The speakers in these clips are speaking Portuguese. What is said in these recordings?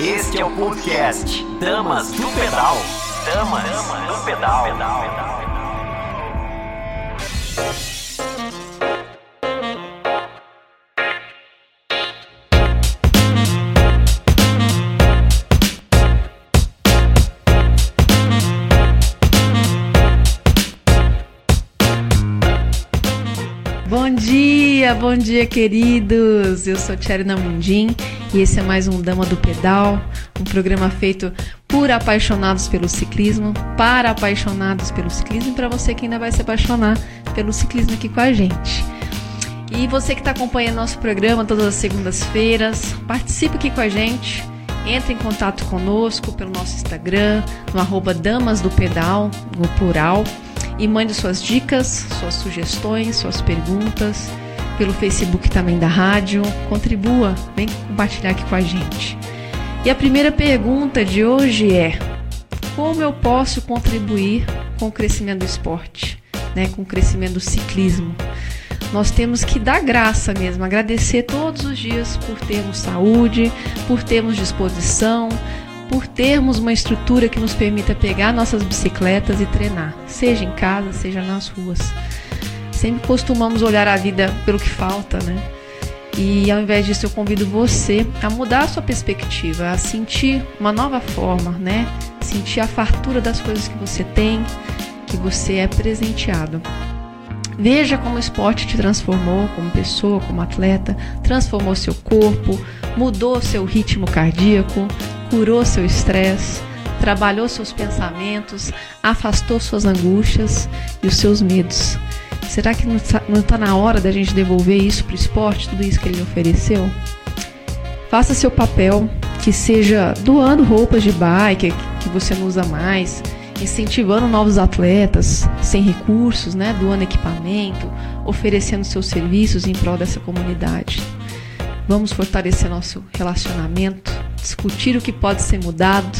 Este é o podcast Damas do Pedal. Damas do Pedal. Bom dia, bom dia, queridos. Eu sou Tcherina Mundim e esse é mais um Dama do Pedal, um programa feito por apaixonados pelo ciclismo, para apaixonados pelo ciclismo e para você que ainda vai se apaixonar pelo ciclismo aqui com a gente. E você que está acompanhando nosso programa todas as segundas-feiras, participe aqui com a gente. Entre em contato conosco pelo nosso Instagram, no arroba Damas do Pedal, no plural e mande suas dicas, suas sugestões, suas perguntas pelo Facebook também da rádio. Contribua, vem compartilhar aqui com a gente. E a primeira pergunta de hoje é: como eu posso contribuir com o crescimento do esporte, né, com o crescimento do ciclismo? Nós temos que dar graça mesmo, agradecer todos os dias por termos saúde, por termos disposição, por termos uma estrutura que nos permita pegar nossas bicicletas e treinar, seja em casa, seja nas ruas. Sempre costumamos olhar a vida pelo que falta, né? E ao invés disso, eu convido você a mudar a sua perspectiva, a sentir uma nova forma, né? Sentir a fartura das coisas que você tem, que você é presenteado. Veja como o esporte te transformou como pessoa, como atleta, transformou seu corpo, mudou seu ritmo cardíaco, curou seu estresse, trabalhou seus pensamentos, afastou suas angústias e os seus medos. Será que não está na hora da gente devolver isso para o esporte, tudo isso que ele ofereceu? Faça seu papel, que seja doando roupas de bike que você não usa mais, incentivando novos atletas sem recursos, né, doando equipamento, oferecendo seus serviços em prol dessa comunidade. Vamos fortalecer nosso relacionamento, discutir o que pode ser mudado,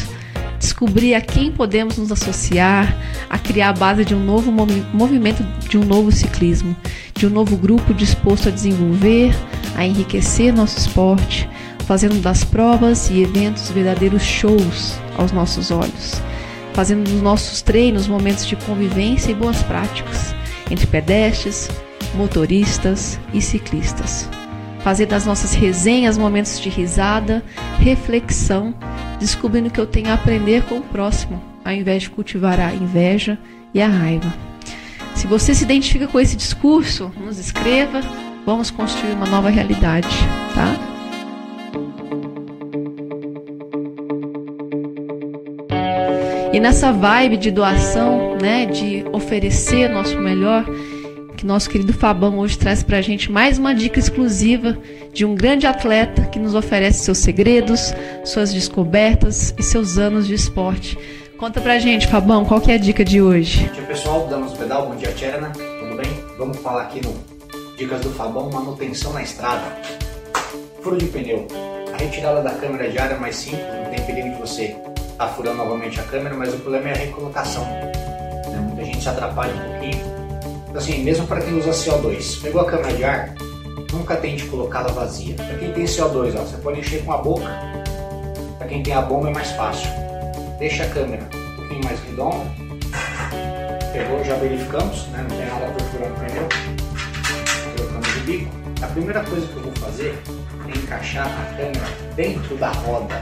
descobrir a quem podemos nos associar, a criar a base de um novo movimento, de um novo ciclismo, de um novo grupo disposto a desenvolver, a enriquecer nosso esporte, fazendo das provas e eventos verdadeiros shows aos nossos olhos fazendo dos nossos treinos momentos de convivência e boas práticas entre pedestres, motoristas e ciclistas. Fazer das nossas resenhas momentos de risada, reflexão, descobrindo que eu tenho a aprender com o próximo, ao invés de cultivar a inveja e a raiva. Se você se identifica com esse discurso, nos escreva, vamos construir uma nova realidade, tá? E nessa vibe de doação, né, de oferecer nosso melhor, que nosso querido Fabão hoje traz pra gente mais uma dica exclusiva de um grande atleta que nos oferece seus segredos, suas descobertas e seus anos de esporte. Conta pra gente, Fabão, qual que é a dica de hoje? Bom dia pessoal, do Pedal, bom dia Tcherna, tudo bem? Vamos falar aqui no Dicas do Fabão, manutenção na estrada. Furo de pneu. A retirada da câmera diária é mais simples, não tem perigo de você tá furando novamente a câmera, mas o problema é a recolocação. Né? Muita gente se atrapalha um pouquinho. Assim, mesmo para quem usa CO2, pegou a câmera de ar, nunca tente colocá-la vazia. Para quem tem CO2, ó, você pode encher com a boca. Para quem tem a bomba é mais fácil. Deixa a câmera um pouquinho mais redonda. Pegou, já verificamos, né? não tem nada perfurando o pneu. Colocamos o bico. A primeira coisa que eu vou fazer é encaixar a câmera dentro da roda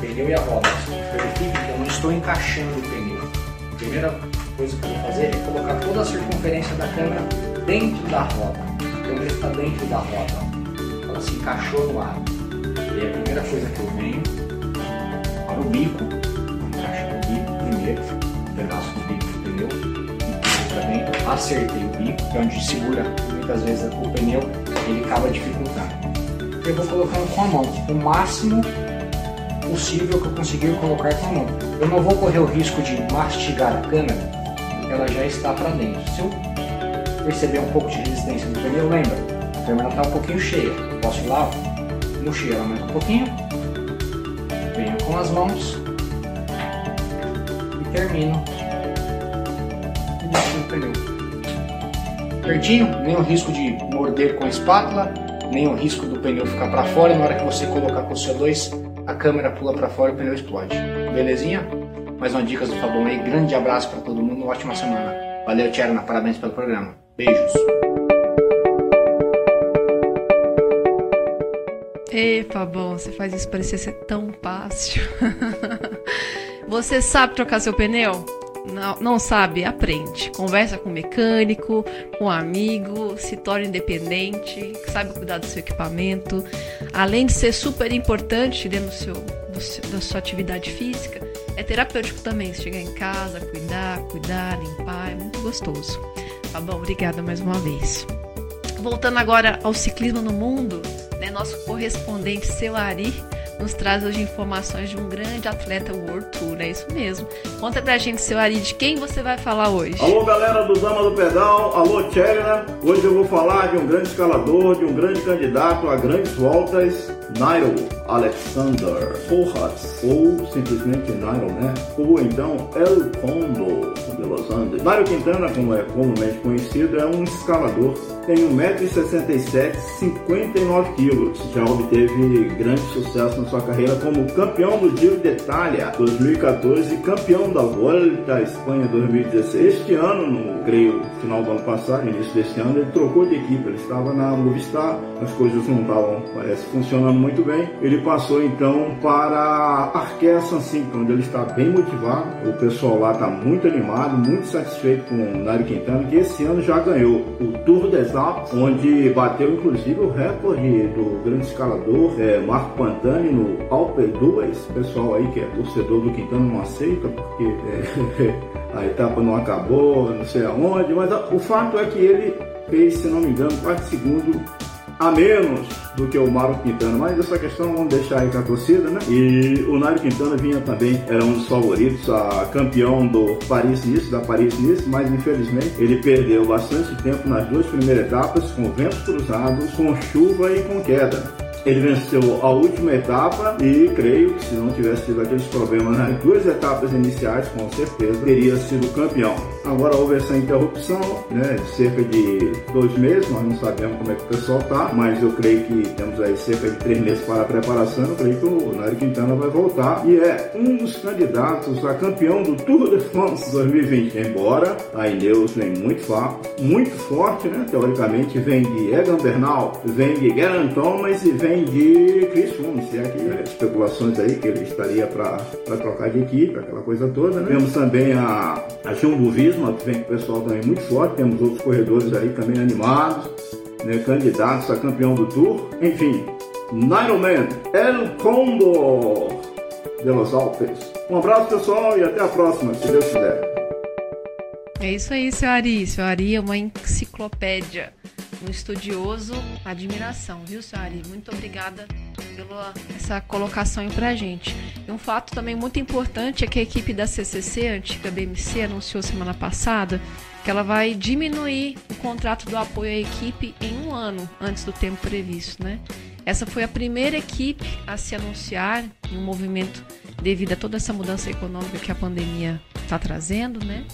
pneu e a roda. Verifique que eu não estou encaixando o pneu. Primeira coisa que eu vou fazer é colocar toda a circunferência da câmera dentro da roda. A câmera está dentro da roda. Ela se encaixou no ar. E a primeira coisa que eu venho para o bico, encaixar o bico primeiro, um pedaço do bico do pneu, dentro, acertei o bico, que é onde segura muitas vezes o pneu, ele acaba dificultando. Eu vou colocando com a mão, o máximo possível que eu conseguir colocar com a mão. Eu não vou correr o risco de mastigar a câmera, ela já está para dentro. Se eu perceber um pouco de resistência do pneu, lembra, a câmera está um pouquinho cheia. Posso ir lá, mexer ela mais um pouquinho, venho com as mãos e termino o pneu. Pertinho, nenhum risco de morder com a espátula, nenhum risco do pneu ficar para fora e na hora que você colocar com o CO2, a câmera pula para fora e o pneu explode. Belezinha? Mais uma dicas do Fabão aí. Grande abraço para todo mundo, ótima semana. Valeu, Tcherna, parabéns pelo programa. Beijos. Ei, Fabão, você faz isso parecer ser tão fácil. você sabe trocar seu pneu? Não, não sabe? Aprende. Conversa com o mecânico, com um amigo, se torne independente, sabe cuidar do seu equipamento. Além de ser super importante dentro do seu, do seu, da sua atividade física, é terapêutico também. Chegar em casa, cuidar, cuidar, limpar, é muito gostoso. Tá bom? Obrigada mais uma vez. Voltando agora ao ciclismo no mundo, né, nosso correspondente seu Ari nos traz hoje informações de um grande atleta World Tour, é isso mesmo. Conta pra gente, seu Ari, de quem você vai falar hoje. Alô, galera do Dama do Pedal, alô, Tcherna. Hoje eu vou falar de um grande escalador, de um grande candidato a grandes voltas, Nairo Alexander Porras, ou simplesmente Nairo, né? Ou então El Condo de Los Andes. Nairo Quintana, como é comumente conhecido, é um escalador, tem 1,67m, 59kg. Já obteve grande sucesso na sua carreira como campeão do Giro de Itália 2014 e campeão da Volta à Espanha 2016. Este ano, no, creio, final do ano passado, início deste ano, ele trocou de equipe. Ele estava na Movistar, as coisas não estavam, parece, funcionando muito bem. Ele passou então para Arkea Sancinca, onde ele está bem motivado. O pessoal lá está muito animado, muito satisfeito com o Nairo Quintana, que esse ano já ganhou o Tour des Alpes, onde bateu inclusive o recorde do grande escalador é, Marco Pantani no Alpe 2. Pessoal aí que é torcedor do Quintana não aceita porque é, a etapa não acabou, não sei aonde, mas o fato é que ele fez, se não me engano, 4 segundos a menos do que o Mário Quintana, mas essa questão vamos deixar aí com a torcida, né? E o Nário Quintana vinha também, era um dos favoritos, a campeão do Paris-Nice, da Paris-Nice, mas infelizmente ele perdeu bastante tempo nas duas primeiras etapas, com ventos cruzados, com chuva e com queda. Ele venceu a última etapa e creio que se não tivesse tido aqueles problemas nas duas etapas iniciais, com certeza teria sido campeão. Agora houve essa interrupção, né, cerca de dois meses, nós não sabemos como é que o pessoal tá, mas eu creio que temos aí cerca de três meses para a preparação, eu creio que o Nairo Quintana vai voltar e é um dos candidatos a campeão do Tour de France 2020, embora a Ineos vem muito forte, muito forte, né, teoricamente vem de Egan Bernal, vem de Geraint Thomas e vem de Chris Froome, se é que né, especulações aí que ele estaria para trocar de equipe, aquela coisa toda, né? Temos também a, a Jumbo Que vem o pessoal também muito forte, temos outros corredores aí também animados, né, candidatos a campeão do Tour, enfim, Man, El Combo de Los Alpes. Um abraço pessoal e até a próxima, se Deus quiser. É isso aí, seu Ari. Seu Ari é uma enciclopédia um estudioso, admiração, viu, Sari? Muito obrigada pela essa colocação aí pra gente. E um fato também muito importante é que a equipe da CCC, antiga BMC, anunciou semana passada que ela vai diminuir o contrato do apoio à equipe em um ano antes do tempo previsto, né? Essa foi a primeira equipe a se anunciar em um movimento devido a toda essa mudança econômica que a pandemia está trazendo, né?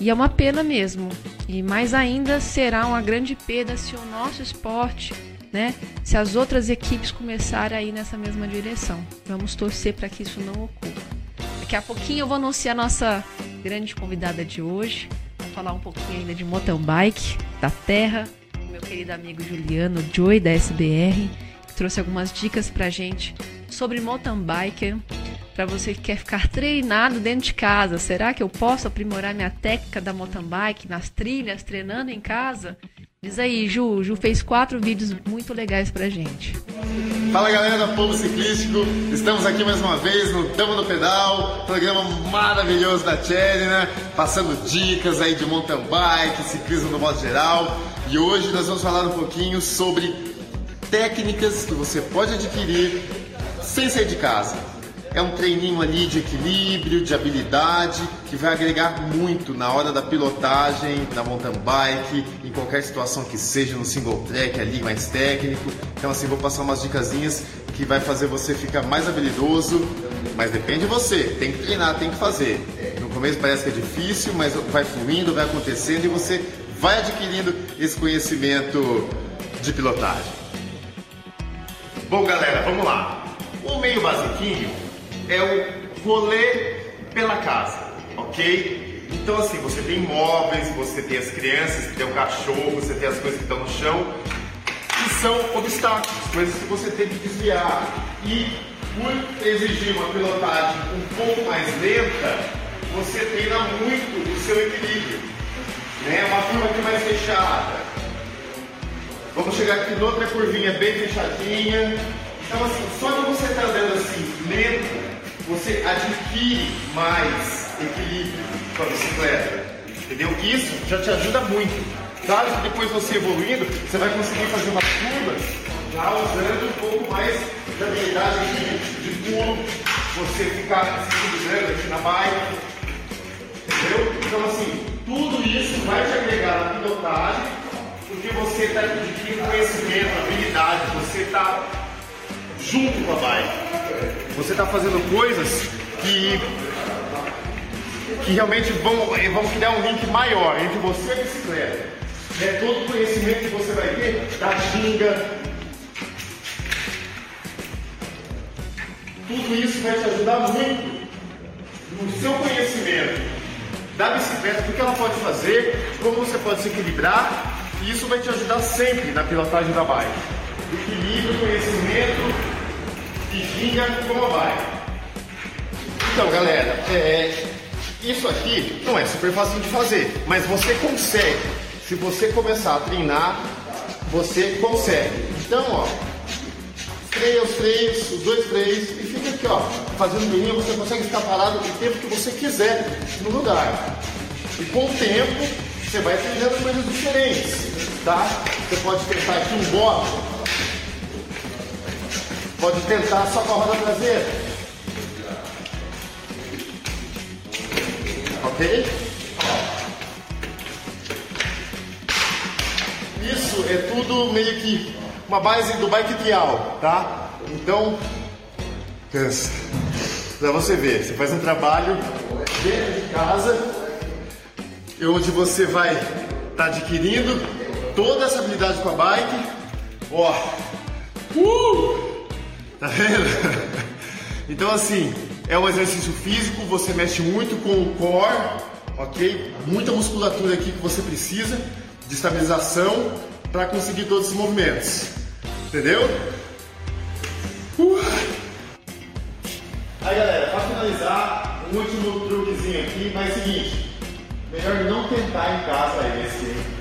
E é uma pena mesmo. E mais ainda será uma grande perda se o nosso esporte, né, se as outras equipes começarem a ir nessa mesma direção. Vamos torcer para que isso não ocorra. Daqui a pouquinho eu vou anunciar a nossa grande convidada de hoje. Vou falar um pouquinho ainda de mountain bike, da terra, meu querido amigo Juliano Joy da SBR, que trouxe algumas dicas pra gente sobre mountain bike para você que quer ficar treinado dentro de casa. Será que eu posso aprimorar minha técnica da mountain bike nas trilhas, treinando em casa? Diz aí, Ju. Ju fez quatro vídeos muito legais pra gente. Fala galera Povo Ciclístico, estamos aqui mais uma vez no Dama do Pedal, programa maravilhoso da Cherry, né? Passando dicas aí de mountain bike, ciclismo no modo geral. E hoje nós vamos falar um pouquinho sobre técnicas que você pode adquirir sem sair de casa. É um treininho ali de equilíbrio, de habilidade, que vai agregar muito na hora da pilotagem, na mountain bike, em qualquer situação que seja, no single track ali mais técnico. Então assim, vou passar umas dicasinhas que vai fazer você ficar mais habilidoso, mas depende de você, tem que treinar, tem que fazer. No começo parece que é difícil, mas vai fluindo, vai acontecendo e você vai adquirindo esse conhecimento de pilotagem. Bom, galera, vamos lá. O meio basiquinho é o rolê pela casa, ok? Então, assim, você tem móveis, você tem as crianças, você tem o cachorro, você tem as coisas que estão no chão, que são obstáculos, coisas que você tem que desviar. E por exigir uma pilotagem um pouco mais lenta, você treina muito o seu equilíbrio. Né? Uma curva aqui mais fechada. Vamos chegar aqui noutra curvinha bem fechadinha. Então assim, só que você está andando assim lento, você adquire mais equilíbrio com a bicicleta. Entendeu? Isso já te ajuda muito. Claro que depois você evoluindo, você vai conseguir fazer umas curvas já usando um pouco mais de habilidade de, de pulo, você ficar se equilibrando aqui na bike. Entendeu? Então assim, tudo isso vai te agregar na pilotagem, porque você está adquirindo conhecimento, habilidade, você está junto com a bike. Você está fazendo coisas que, que realmente vão, vão criar um link maior entre você e a bicicleta. É todo o conhecimento que você vai ter da ginga. Tudo isso vai te ajudar muito no seu conhecimento da bicicleta, o que ela pode fazer, como você pode se equilibrar, e isso vai te ajudar sempre na pilotagem da bike. Equilíbrio, conhecimento e ginga com a bike. Então, galera, é, isso aqui não é super fácil de fazer, mas você consegue. Se você começar a treinar, você consegue. Então, ó, freia os freios, os dois freios, e fica aqui, ó, fazendo linha, você consegue ficar parado o tempo que você quiser no lugar. E com o tempo, você vai treinando coisas diferentes, tá? Você pode tentar aqui um bote, pode tentar só com a roda traseira. Ok? Isso é tudo meio que uma base do bike trial, tá? Então, cansa. Pra você ver, você faz um trabalho dentro de casa, onde você vai estar tá adquirindo toda essa habilidade com a bike. Ó, uh! Tá vendo? Então assim, é um exercício físico, você mexe muito com o core, ok? Muita musculatura aqui que você precisa de estabilização para conseguir todos esses movimentos. Entendeu? Uh. Aí galera, para finalizar, um último truquezinho aqui, mas é o seguinte, melhor não tentar em casa esse, hein?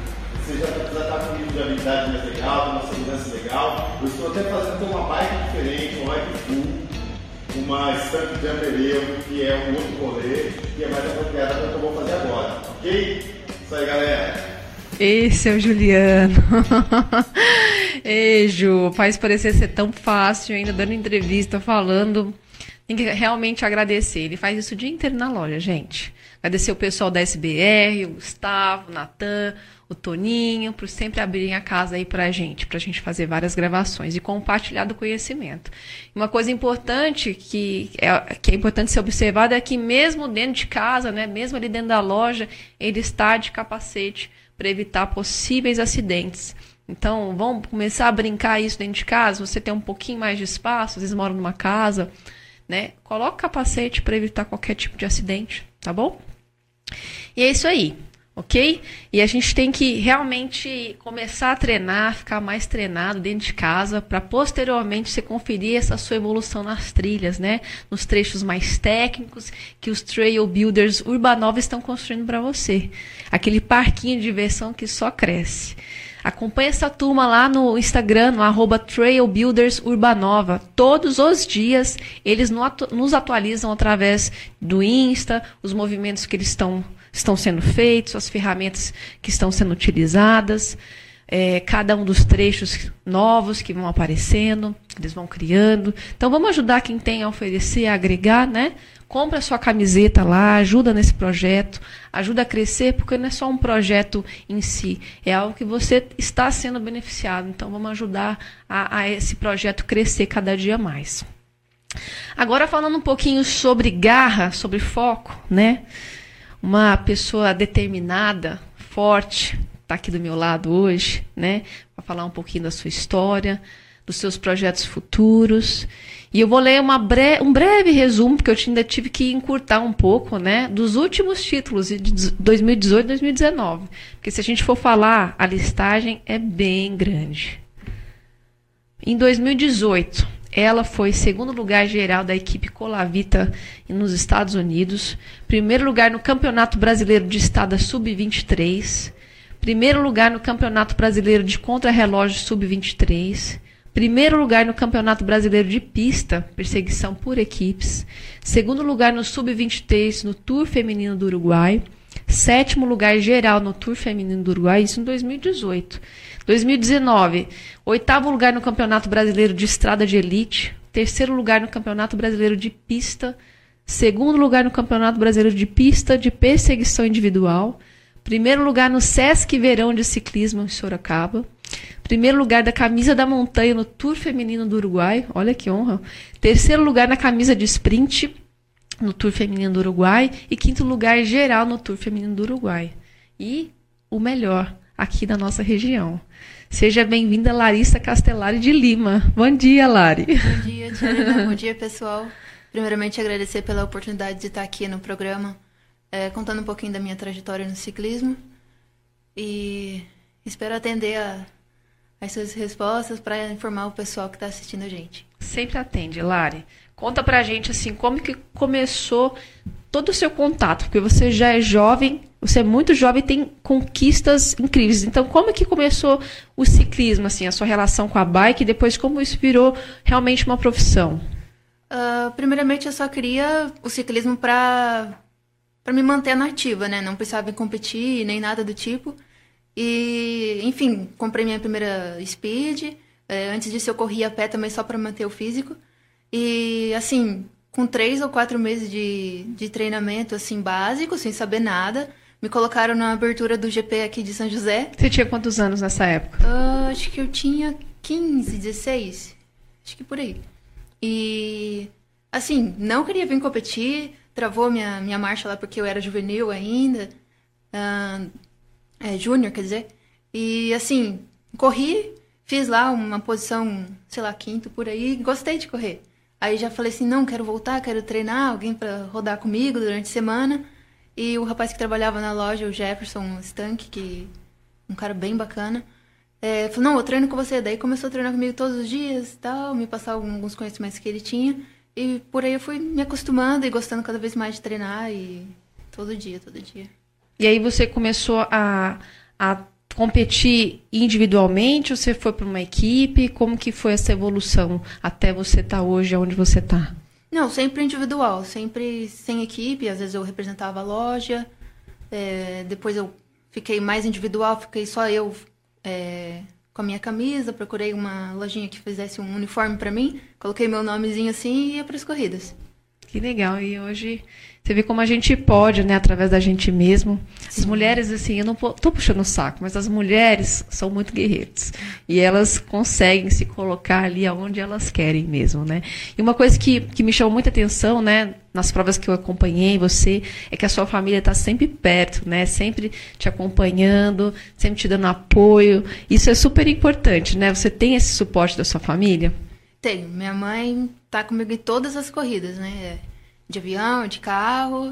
Você já está com um nível de habilidade mais legal, uma segurança legal. Eu estou até fazendo uma bike diferente, uma bike full, uma Stamp Jumper Evo, que é um outro rolê, que é mais apropriada para o que eu vou fazer agora, ok? Isso aí galera. Esse é o Juliano. Ei, Ju, faz parecer ser tão fácil, ainda dando entrevista, falando. Tem que realmente agradecer. Ele faz isso o dia inteiro na loja, gente. Agradecer o pessoal da SBR, o Gustavo, o Natan, o Toninho, por sempre abrirem a casa aí pra gente, pra gente fazer várias gravações e compartilhar do conhecimento. Uma coisa importante que é, que é importante ser observada é que mesmo dentro de casa, né, mesmo ali dentro da loja, ele está de capacete para evitar possíveis acidentes. Então, vamos começar a brincar isso dentro de casa. Você tem um pouquinho mais de espaço, às vezes mora numa casa, né? Coloca capacete para evitar qualquer tipo de acidente, tá bom? E é isso aí ok? E a gente tem que realmente começar a treinar, ficar mais treinado dentro de casa, para posteriormente você conferir essa sua evolução nas trilhas, né? Nos trechos mais técnicos que os trail builders Urbanova estão construindo para você. Aquele parquinho de diversão que só cresce. Acompanhe essa turma lá no Instagram, no trailbuildersurbanova. Todos os dias eles nos atualizam através do Insta, os movimentos que eles estão estão sendo feitos, as ferramentas que estão sendo utilizadas, é, cada um dos trechos novos que vão aparecendo, eles vão criando. Então vamos ajudar quem tem a oferecer, a agregar, né? Compra sua camiseta lá, ajuda nesse projeto, ajuda a crescer, porque não é só um projeto em si, é algo que você está sendo beneficiado. Então vamos ajudar a, a esse projeto crescer cada dia mais. Agora falando um pouquinho sobre garra, sobre foco, né? uma pessoa determinada, forte, está aqui do meu lado hoje, né? Para falar um pouquinho da sua história. dos seus projetos futuros. E eu vou ler bre um breve resumo, porque eu ainda tive que encurtar um pouco, né, dos últimos títulos de 2018 e 2019. Porque se a gente for falar, a listagem é bem grande. Em 2018, ela foi segundo lugar geral da equipe Colavita nos Estados Unidos, primeiro lugar no Campeonato Brasileiro de Estada Sub-23, primeiro lugar no Campeonato Brasileiro de Contrarrelógio Sub-23, Primeiro lugar no Campeonato Brasileiro de Pista, perseguição por equipes. Segundo lugar no Sub-23 no Tour Feminino do Uruguai. Sétimo lugar geral no Tour Feminino do Uruguai, isso em 2018. 2019, oitavo lugar no Campeonato Brasileiro de Estrada de Elite. Terceiro lugar no Campeonato Brasileiro de Pista. Segundo lugar no Campeonato Brasileiro de Pista de Perseguição Individual. Primeiro lugar no Sesc Verão de Ciclismo em Sorocaba. Primeiro lugar da camisa da montanha no Tour Feminino do Uruguai. Olha que honra. Terceiro lugar na camisa de sprint no Tour Feminino do Uruguai. E quinto lugar geral no Tour Feminino do Uruguai. E o melhor, aqui da nossa região. Seja bem-vinda, Larissa Castellari de Lima. Bom dia, Lari. Bom dia, Tiana. Bom dia, pessoal. Primeiramente, agradecer pela oportunidade de estar aqui no programa, é, contando um pouquinho da minha trajetória no ciclismo. E espero atender a as suas respostas para informar o pessoal que está assistindo a gente. Sempre atende, Lari. Conta pra gente assim, como que começou todo o seu contato, porque você já é jovem, você é muito jovem e tem conquistas incríveis. Então, como que começou o ciclismo, assim, a sua relação com a bike e depois como isso virou realmente uma profissão? Uh, primeiramente, eu só queria o ciclismo para para me manter nativa, né? Não precisava competir nem nada do tipo. E, enfim, comprei minha primeira speed. É, antes disso, eu corria a pé também só para manter o físico. E, assim, com três ou quatro meses de, de treinamento, assim, básico, sem saber nada, me colocaram na abertura do GP aqui de São José. Você tinha quantos anos nessa época? Uh, acho que eu tinha 15, 16. Acho que por aí. E, assim, não queria vir competir. Travou minha, minha marcha lá porque eu era juvenil ainda. Uh, é, júnior, quer dizer. E assim, corri, fiz lá uma posição, sei lá, quinto por aí, gostei de correr. Aí já falei assim, não, quero voltar, quero treinar, alguém para rodar comigo durante a semana. E o rapaz que trabalhava na loja, o Jefferson Stank, que um cara bem bacana, é, falou, não, eu treino com você. Daí começou a treinar comigo todos os dias e tal, me passar alguns conhecimentos que ele tinha. E por aí eu fui me acostumando e gostando cada vez mais de treinar e todo dia, todo dia. E aí você começou a, a competir individualmente ou você foi para uma equipe? Como que foi essa evolução até você estar tá hoje onde você está? Não, sempre individual, sempre sem equipe. Às vezes eu representava a loja, é, depois eu fiquei mais individual, fiquei só eu é, com a minha camisa, procurei uma lojinha que fizesse um uniforme para mim, coloquei meu nomezinho assim e ia para as corridas. Que legal. E hoje você vê como a gente pode, né, através da gente mesmo. As mulheres, assim, eu não estou puxando o saco, mas as mulheres são muito guerreiras. E elas conseguem se colocar ali aonde elas querem mesmo, né? E uma coisa que, que me chamou muita atenção, né, nas provas que eu acompanhei você, é que a sua família está sempre perto, né? Sempre te acompanhando, sempre te dando apoio. Isso é super importante, né? Você tem esse suporte da sua família? Tenho. Minha mãe tá comigo em todas as corridas, né? De avião, de carro.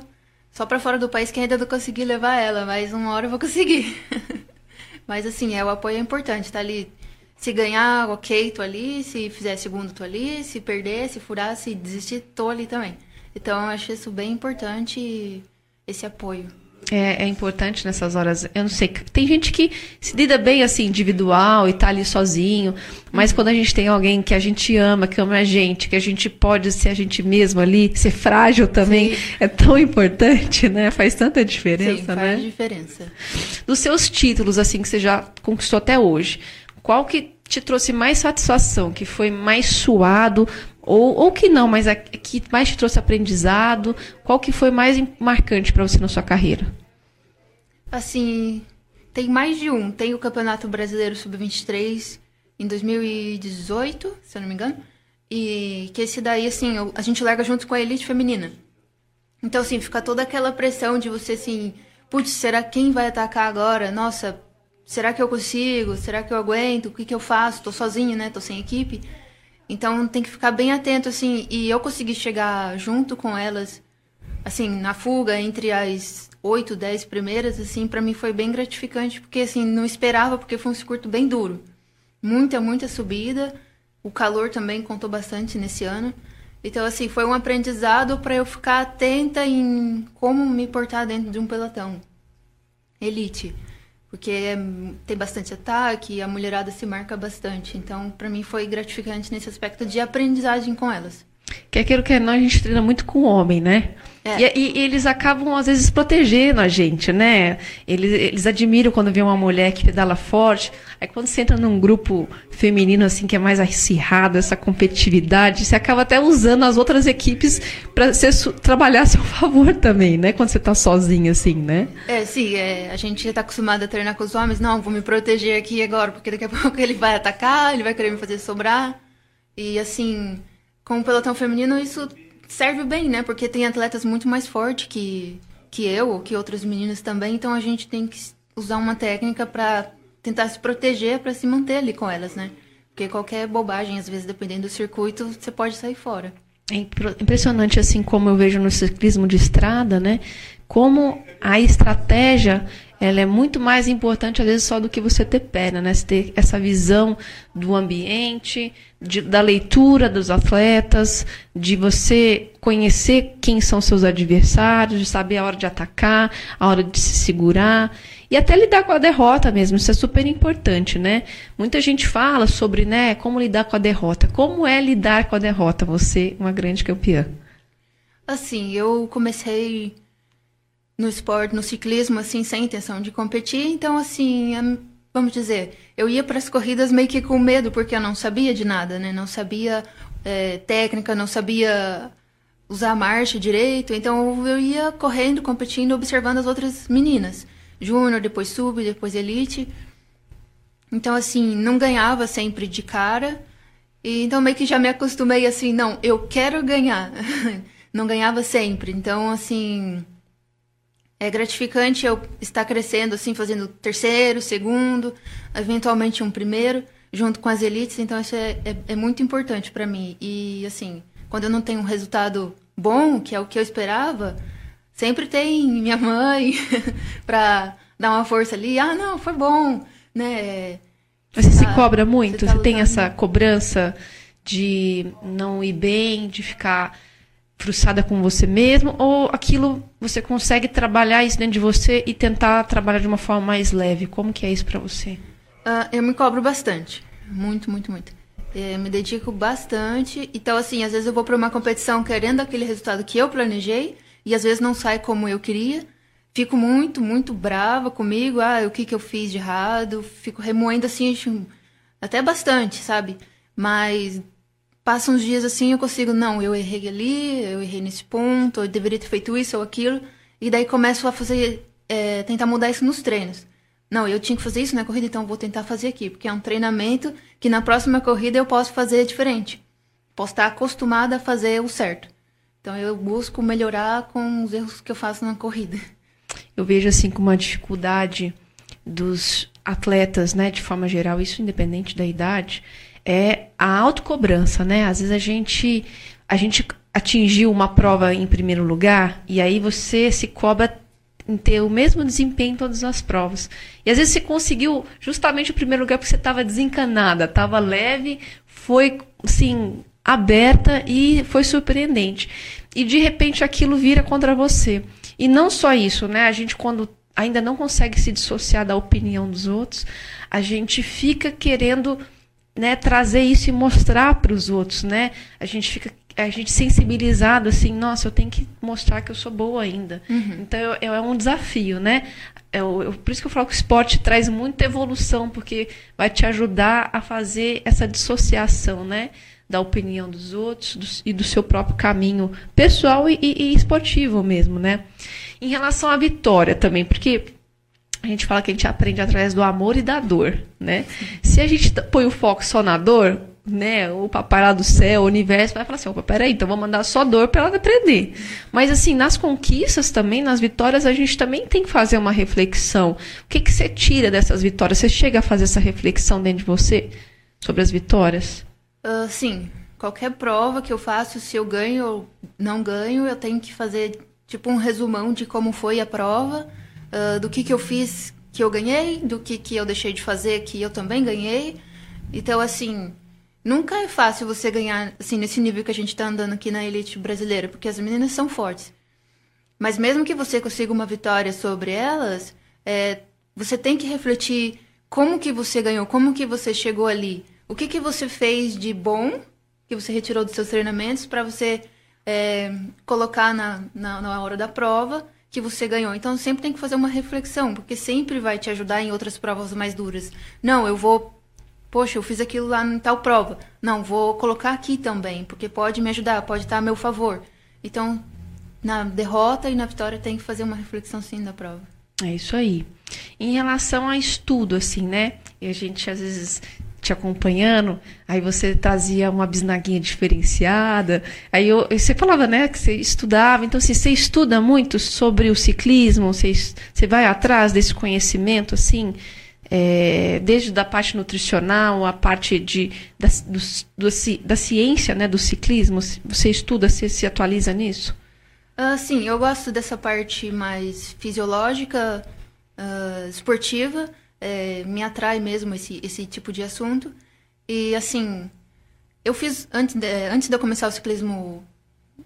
Só para fora do país que ainda não consegui levar ela, mas uma hora eu vou conseguir. mas assim, é, o apoio é importante, tá ali. Se ganhar, ok, tô ali. Se fizer segundo, tô ali. Se perder, se furar, se desistir, tô ali também. Então eu acho isso bem importante, esse apoio. É, é, importante nessas horas. Eu não sei. Tem gente que se lida bem assim, individual e tá ali sozinho. Mas quando a gente tem alguém que a gente ama, que ama a gente, que a gente pode ser a gente mesmo ali, ser frágil também, Sim. é tão importante, né? Faz tanta diferença, Sim, faz né? Faz diferença. Dos seus títulos, assim, que você já conquistou até hoje, qual que te trouxe mais satisfação, que foi mais suado, ou, ou que não, mas a, que mais te trouxe aprendizado? Qual que foi mais marcante para você na sua carreira? Assim, tem mais de um. Tem o Campeonato Brasileiro Sub-23 em 2018, se eu não me engano. E que esse daí, assim, a gente larga junto com a elite feminina. Então, assim, fica toda aquela pressão de você, assim, putz, será quem vai atacar agora? Nossa, será que eu consigo? Será que eu aguento? O que, que eu faço? Tô sozinho, né? Tô sem equipe. Então tem que ficar bem atento, assim. E eu consegui chegar junto com elas, assim, na fuga, entre as oito, dez primeiras, assim, para mim foi bem gratificante, porque, assim, não esperava, porque foi um circuito bem duro. Muita, muita subida. O calor também contou bastante nesse ano. Então, assim, foi um aprendizado para eu ficar atenta em como me portar dentro de um pelotão. Elite porque é, tem bastante ataque, a mulherada se marca bastante. Então, para mim foi gratificante nesse aspecto de aprendizagem com elas. Que é aquilo que nós a gente treina muito com o homem, né? É. E, e, eles acabam, às vezes, protegendo a gente, né? Eles, eles admiram quando vê uma mulher que pedala forte. Aí quando você entra num grupo feminino, assim, que é mais acirrado, essa competitividade, você acaba até usando as outras equipes para trabalhar a seu favor também, né? Quando você está sozinho, assim, né? É, sim. É, a gente está acostumado a treinar com os homens. Não, vou me proteger aqui agora, porque daqui a pouco ele vai atacar, ele vai querer me fazer sobrar. E, assim, com o pelotão feminino, isso serve bem, né? Porque tem atletas muito mais fortes que, que eu, ou que outras meninas também, então a gente tem que usar uma técnica para tentar se proteger, para se manter ali com elas, né? Porque qualquer bobagem, às vezes, dependendo do circuito, você pode sair fora. É impressionante, assim como eu vejo no ciclismo de estrada, né? Como a estratégia ela é muito mais importante, às vezes, só do que você ter perna, né? Você ter essa visão do ambiente, de, da leitura dos atletas, de você conhecer quem são seus adversários, de saber a hora de atacar, a hora de se segurar e até lidar com a derrota mesmo. Isso é super importante, né? Muita gente fala sobre, né, como lidar com a derrota. Como é lidar com a derrota? Você, uma grande campeã. Assim, eu comecei no esporte, no ciclismo, assim, sem intenção de competir. Então, assim, é, vamos dizer, eu ia para as corridas meio que com medo, porque eu não sabia de nada, né? Não sabia é, técnica, não sabia usar a marcha direito. Então, eu ia correndo, competindo, observando as outras meninas. Júnior, depois sub, depois elite. Então, assim, não ganhava sempre de cara. E, então, meio que já me acostumei assim, não, eu quero ganhar. não ganhava sempre. Então, assim é gratificante eu estar crescendo, assim, fazendo terceiro, segundo, eventualmente um primeiro, junto com as elites. Então, isso é, é, é muito importante para mim. E, assim, quando eu não tenho um resultado bom, que é o que eu esperava, sempre tem minha mãe para dar uma força ali. Ah, não, foi bom, né? Você, tá, se cobra muito? Você, tá você tem essa cobrança de não ir bem, de ficar frustrada com você mesmo ou aquilo você consegue trabalhar isso dentro de você e tentar trabalhar de uma forma mais leve? Como que é isso para você? Uh, eu me cobro bastante, muito, muito, muito. É, me dedico bastante. Então, assim, às vezes eu vou para uma competição querendo aquele resultado que eu planejei e às vezes não sai como eu queria. Fico muito, muito brava comigo. Ah, o que, que eu fiz de errado? Fico remoendo assim, até bastante, sabe? Mas Passam uns dias assim, eu consigo, não, eu errei ali, eu errei nesse ponto, eu deveria ter feito isso ou aquilo. E daí começo a fazer, é, tentar mudar isso nos treinos. Não, eu tinha que fazer isso na corrida, então vou tentar fazer aqui, porque é um treinamento que na próxima corrida eu posso fazer diferente. Posso estar acostumada a fazer o certo. Então eu busco melhorar com os erros que eu faço na corrida. Eu vejo assim como uma dificuldade dos atletas, né, de forma geral, isso independente da idade, é a autocobrança, né? Às vezes a gente a gente atingiu uma prova em primeiro lugar e aí você se cobra em ter o mesmo desempenho em todas as provas. E às vezes você conseguiu justamente o primeiro lugar porque você estava desencanada, estava leve, foi assim aberta e foi surpreendente. E de repente aquilo vira contra você. E não só isso, né? A gente quando ainda não consegue se dissociar da opinião dos outros, a gente fica querendo né, trazer isso e mostrar para os outros, né? A gente fica a gente sensibilizado assim, nossa, eu tenho que mostrar que eu sou boa ainda. Uhum. Então é, é, um desafio, né? É, eu, por isso que eu falo que o esporte traz muita evolução, porque vai te ajudar a fazer essa dissociação, né? Da opinião dos outros do, e do seu próprio caminho pessoal e, e, e esportivo mesmo, né? Em relação à vitória também, porque a gente fala que a gente aprende através do amor e da dor, né? Se a gente põe o foco só na dor, né, o papai lá do céu, o universo, vai falar assim, opa, peraí, então vou mandar só dor para ela aprender. Mas assim, nas conquistas também, nas vitórias, a gente também tem que fazer uma reflexão. O que, que você tira dessas vitórias? Você chega a fazer essa reflexão dentro de você sobre as vitórias? Uh, sim. Qualquer prova que eu faço, se eu ganho ou não ganho, eu tenho que fazer tipo um resumão de como foi a prova, uh, do que, que eu fiz que eu ganhei, do que, que eu deixei de fazer que eu também ganhei. Então, assim, Nunca é fácil você ganhar, assim, nesse nível que a gente está andando aqui na elite brasileira, porque as meninas são fortes. Mas mesmo que você consiga uma vitória sobre elas, é, você tem que refletir como que você ganhou, como que você chegou ali, o que que você fez de bom que você retirou dos seus treinamentos para você é, colocar na, na, na hora da prova que você ganhou. Então sempre tem que fazer uma reflexão, porque sempre vai te ajudar em outras provas mais duras. Não, eu vou Poxa, eu fiz aquilo lá em tal prova. Não, vou colocar aqui também, porque pode me ajudar, pode estar a meu favor. Então, na derrota e na vitória tem que fazer uma reflexão sim da prova. É isso aí. Em relação a estudo, assim, né? E a gente às vezes te acompanhando, aí você trazia uma bisnaguinha diferenciada, aí eu, você falava, né, que você estudava, então assim, você estuda muito sobre o ciclismo, você, você vai atrás desse conhecimento, assim, é, desde da parte nutricional, a parte de, da, do, do, da ciência né, do ciclismo? Você estuda, você se atualiza nisso? Uh, sim, eu gosto dessa parte mais fisiológica, uh, esportiva. É, me atrai mesmo esse, esse tipo de assunto. E, assim, eu fiz, antes de, antes de eu começar o ciclismo,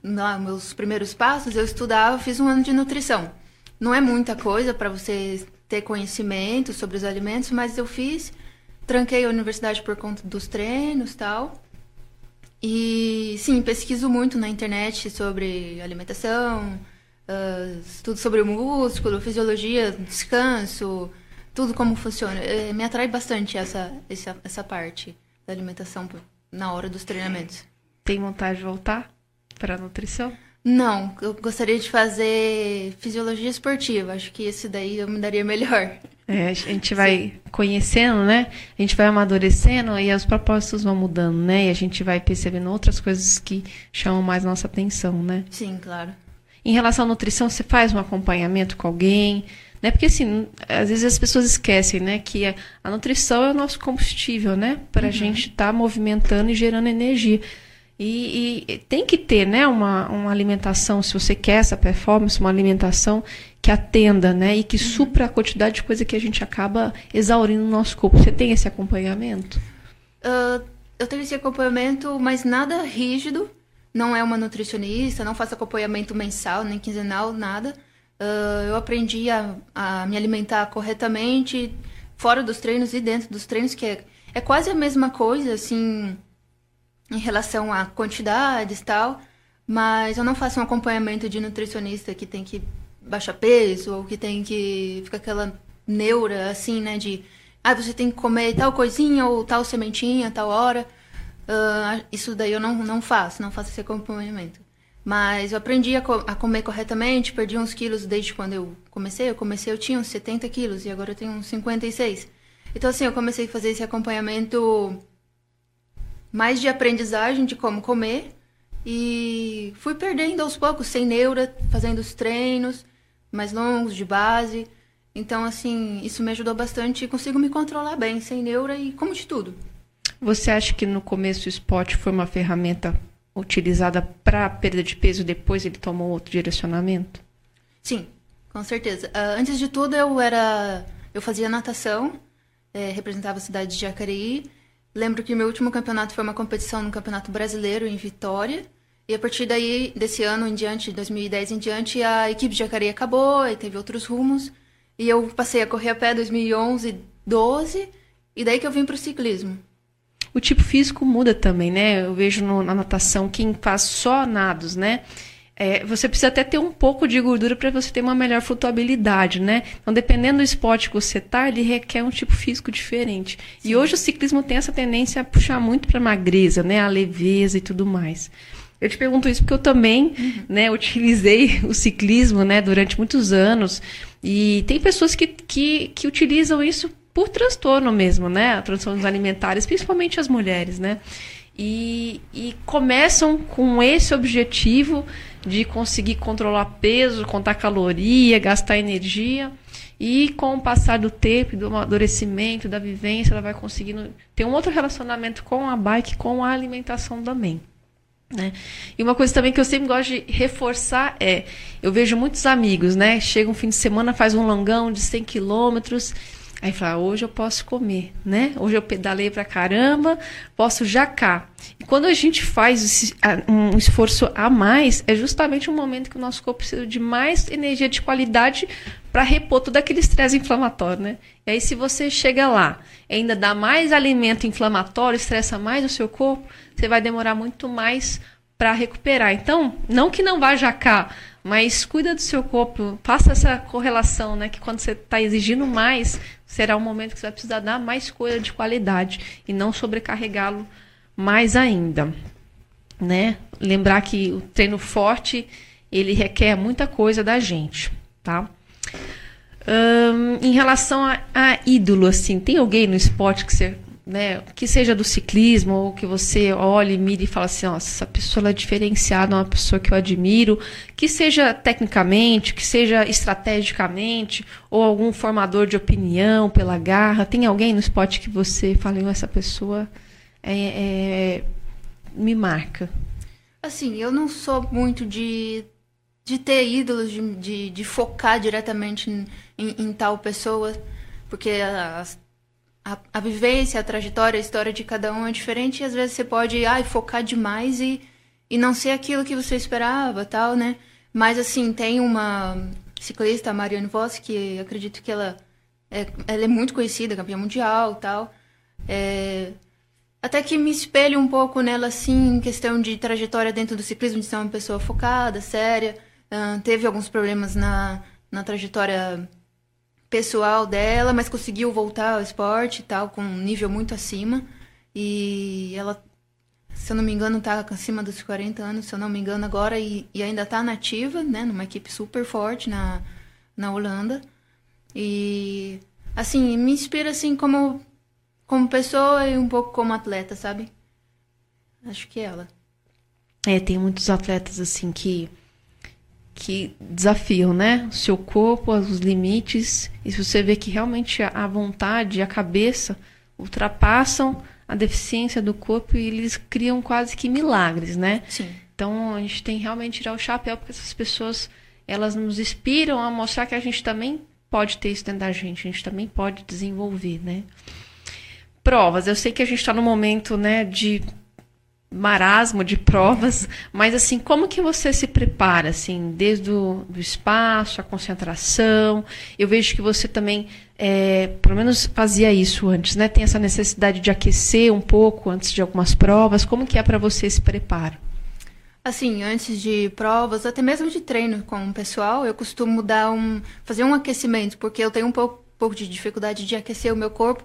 lá, meus primeiros passos, eu estudava, fiz um ano de nutrição. Não é muita coisa para você ter conhecimento sobre os alimentos, mas eu fiz, tranquei a universidade por conta dos treinos tal. E sim, pesquiso muito na internet sobre alimentação, uh, tudo sobre o músculo, fisiologia, descanso, tudo como funciona. É, me atrai bastante essa, essa, essa parte da alimentação na hora dos treinamentos. Tem vontade de voltar para a nutrição? Não, eu gostaria de fazer fisiologia esportiva. Acho que esse daí eu me daria melhor. É, a gente vai Sim. conhecendo, né? A gente vai amadurecendo e os propósitos vão mudando, né? E a gente vai percebendo outras coisas que chamam mais nossa atenção, né? Sim, claro. Em relação à nutrição, você faz um acompanhamento com alguém? Né? Porque, assim, às vezes as pessoas esquecem, né? Que a nutrição é o nosso combustível, né? Para a uhum. gente estar tá movimentando e gerando energia. E, e, tem que ter né, uma, uma alimentação, se você quer essa performance, uma alimentação que atenda né, e que uhum. supra a quantidade de coisa que a gente acaba exaurindo no nosso corpo. Você tem esse acompanhamento? Uh, eu tenho esse acompanhamento, mas nada rígido. Não é uma nutricionista, não faço acompanhamento mensal, nem quinzenal, nada. Uh, eu aprendi a, a, me alimentar corretamente, fora dos treinos e dentro dos treinos, que é, é quase a mesma coisa, assim em relação a quantidades e tal, mas eu não faço um acompanhamento de nutricionista que tem que baixar peso ou que tem que ficar aquela neura assim, né, de ah, você tem que comer tal coisinha ou tal sementinha, tal hora. Uh, isso daí eu não, não faço, não faço esse acompanhamento. Mas eu aprendi a, co a, comer corretamente, perdi uns quilos desde quando eu comecei. Eu comecei, eu tinha uns 70 quilos e agora eu tenho uns 56. Então, assim, eu comecei a fazer esse acompanhamento mais de aprendizagem de como comer. E fui perdendo aos poucos, sem neura, fazendo os treinos mais longos, de base. Então, assim, isso me ajudou bastante e consigo me controlar bem, sem neura e como de tudo. Você acha que no começo o esporte foi uma ferramenta utilizada para perda de peso, depois ele tomou outro direcionamento? Sim, com certeza. Uh, antes de tudo, eu era. Eu fazia natação, é, representava a cidade de Jacareí Lembro que meu último campeonato foi uma competição no Campeonato Brasileiro em Vitória. E a partir daí, desse ano em diante, 2010 em diante, a equipe de Jacareí acabou e teve outros rumos. E eu passei a correr a pé 2011, 12, e daí que eu vim para o ciclismo. O tipo físico muda também, né? Eu vejo no, na natação quem faz só nados, né? é, você precisa até ter um pouco de gordura para você ter uma melhor flutuabilidade, né? Então, dependendo do esporte que você tá, ele requer um tipo físico diferente. Sim. E hoje o ciclismo tem essa tendência a puxar muito para magreza, né? A leveza e tudo mais. Eu te pergunto isso porque eu também, uhum. né, utilizei o ciclismo, né, durante muitos anos. E tem pessoas que, que, que utilizam isso por transtorno mesmo, né? Transtornos alimentares, principalmente as mulheres, né? E, e começam com esse objetivo de conseguir controlar peso, contar caloria, gastar energia. E com o passar do tempo, do amadurecimento, da vivência, ela vai conseguindo ter um outro relacionamento com a bike, com a alimentação também. Né? E uma coisa também que eu sempre gosto de reforçar é, eu vejo muitos amigos, né? Chega um fim de semana, faz um longão de 100 quilômetros, aí fala, hoje eu posso comer, né? Hoje eu pedalei pra caramba, posso jacar. E quando a gente faz um esforço a mais, é justamente um momento que o nosso corpo precisa de mais energia de qualidade para repor todo aquele estresse inflamatório, né? E aí se você chega lá, ainda dá mais alimento inflamatório, estressa mais o seu corpo, você vai demorar muito mais para recuperar. Então, não que não vá jacar, mas cuida do seu corpo, faça essa correlação, né? Que quando você está exigindo mais, será um momento que você vai precisar dar mais coisa de qualidade e não sobrecarregá-lo mais ainda, né? Lembrar que o treino forte ele requer muita coisa da gente, tá? Um, em relação a, a ídolo, assim, tem alguém no esporte que você né, que seja do ciclismo, ou que você olhe, mire e fale assim, nossa, essa pessoa é diferenciada, é uma pessoa que eu admiro, que seja tecnicamente, que seja estrategicamente, ou algum formador de opinião pela garra, tem alguém no esporte que você fale, essa pessoa é, é, me marca? Assim, eu não sou muito de, de ter ídolos, de, de, de focar diretamente em, em, em tal pessoa, porque as a, a vivência, a trajetória, a história de cada um é diferente e às vezes você pode ai, focar demais e, e não ser aquilo que você esperava, tal, né? Mas assim, tem uma ciclista, a Marianne Voss, que acredito que ela é, ela é muito conhecida, campeã mundial, tal. É, até que me espelho um pouco nela, assim, em questão de trajetória dentro do ciclismo, de ser uma pessoa focada, séria. Uh, teve alguns problemas na, na trajetória pessoal dela, mas conseguiu voltar ao esporte e tal, com um nível muito acima. E ela, se eu não me engano, tá acima dos 40 anos, se eu não me engano, agora, e, e ainda tá nativa, né, numa equipe super forte na, na Holanda. E, assim, me inspira, assim, como, como pessoa e um pouco como atleta, sabe? Acho que é ela. É, tem muitos atletas, assim, que que desafiam, né? O seu corpo, os limites. E se você vê que realmente a vontade e a cabeça ultrapassam a deficiência do corpo e eles criam quase que milagres, né? Sim. Então a gente tem realmente tirar o chapéu porque essas pessoas elas nos inspiram a mostrar que a gente também pode ter isso dentro da gente, a gente também pode desenvolver, né? Provas, eu sei que a gente está no momento, né, de marasmo de provas, mas assim, como que você se prepara, assim, desde o do espaço, a concentração? Eu vejo que você também, é, pelo menos fazia isso antes, né? Tem essa necessidade de aquecer um pouco antes de algumas provas. Como que é para você esse preparo? Assim, antes de provas, até mesmo de treino com o pessoal, eu costumo dar um, fazer um aquecimento, porque eu tenho um pouco, pouco de dificuldade de aquecer o meu corpo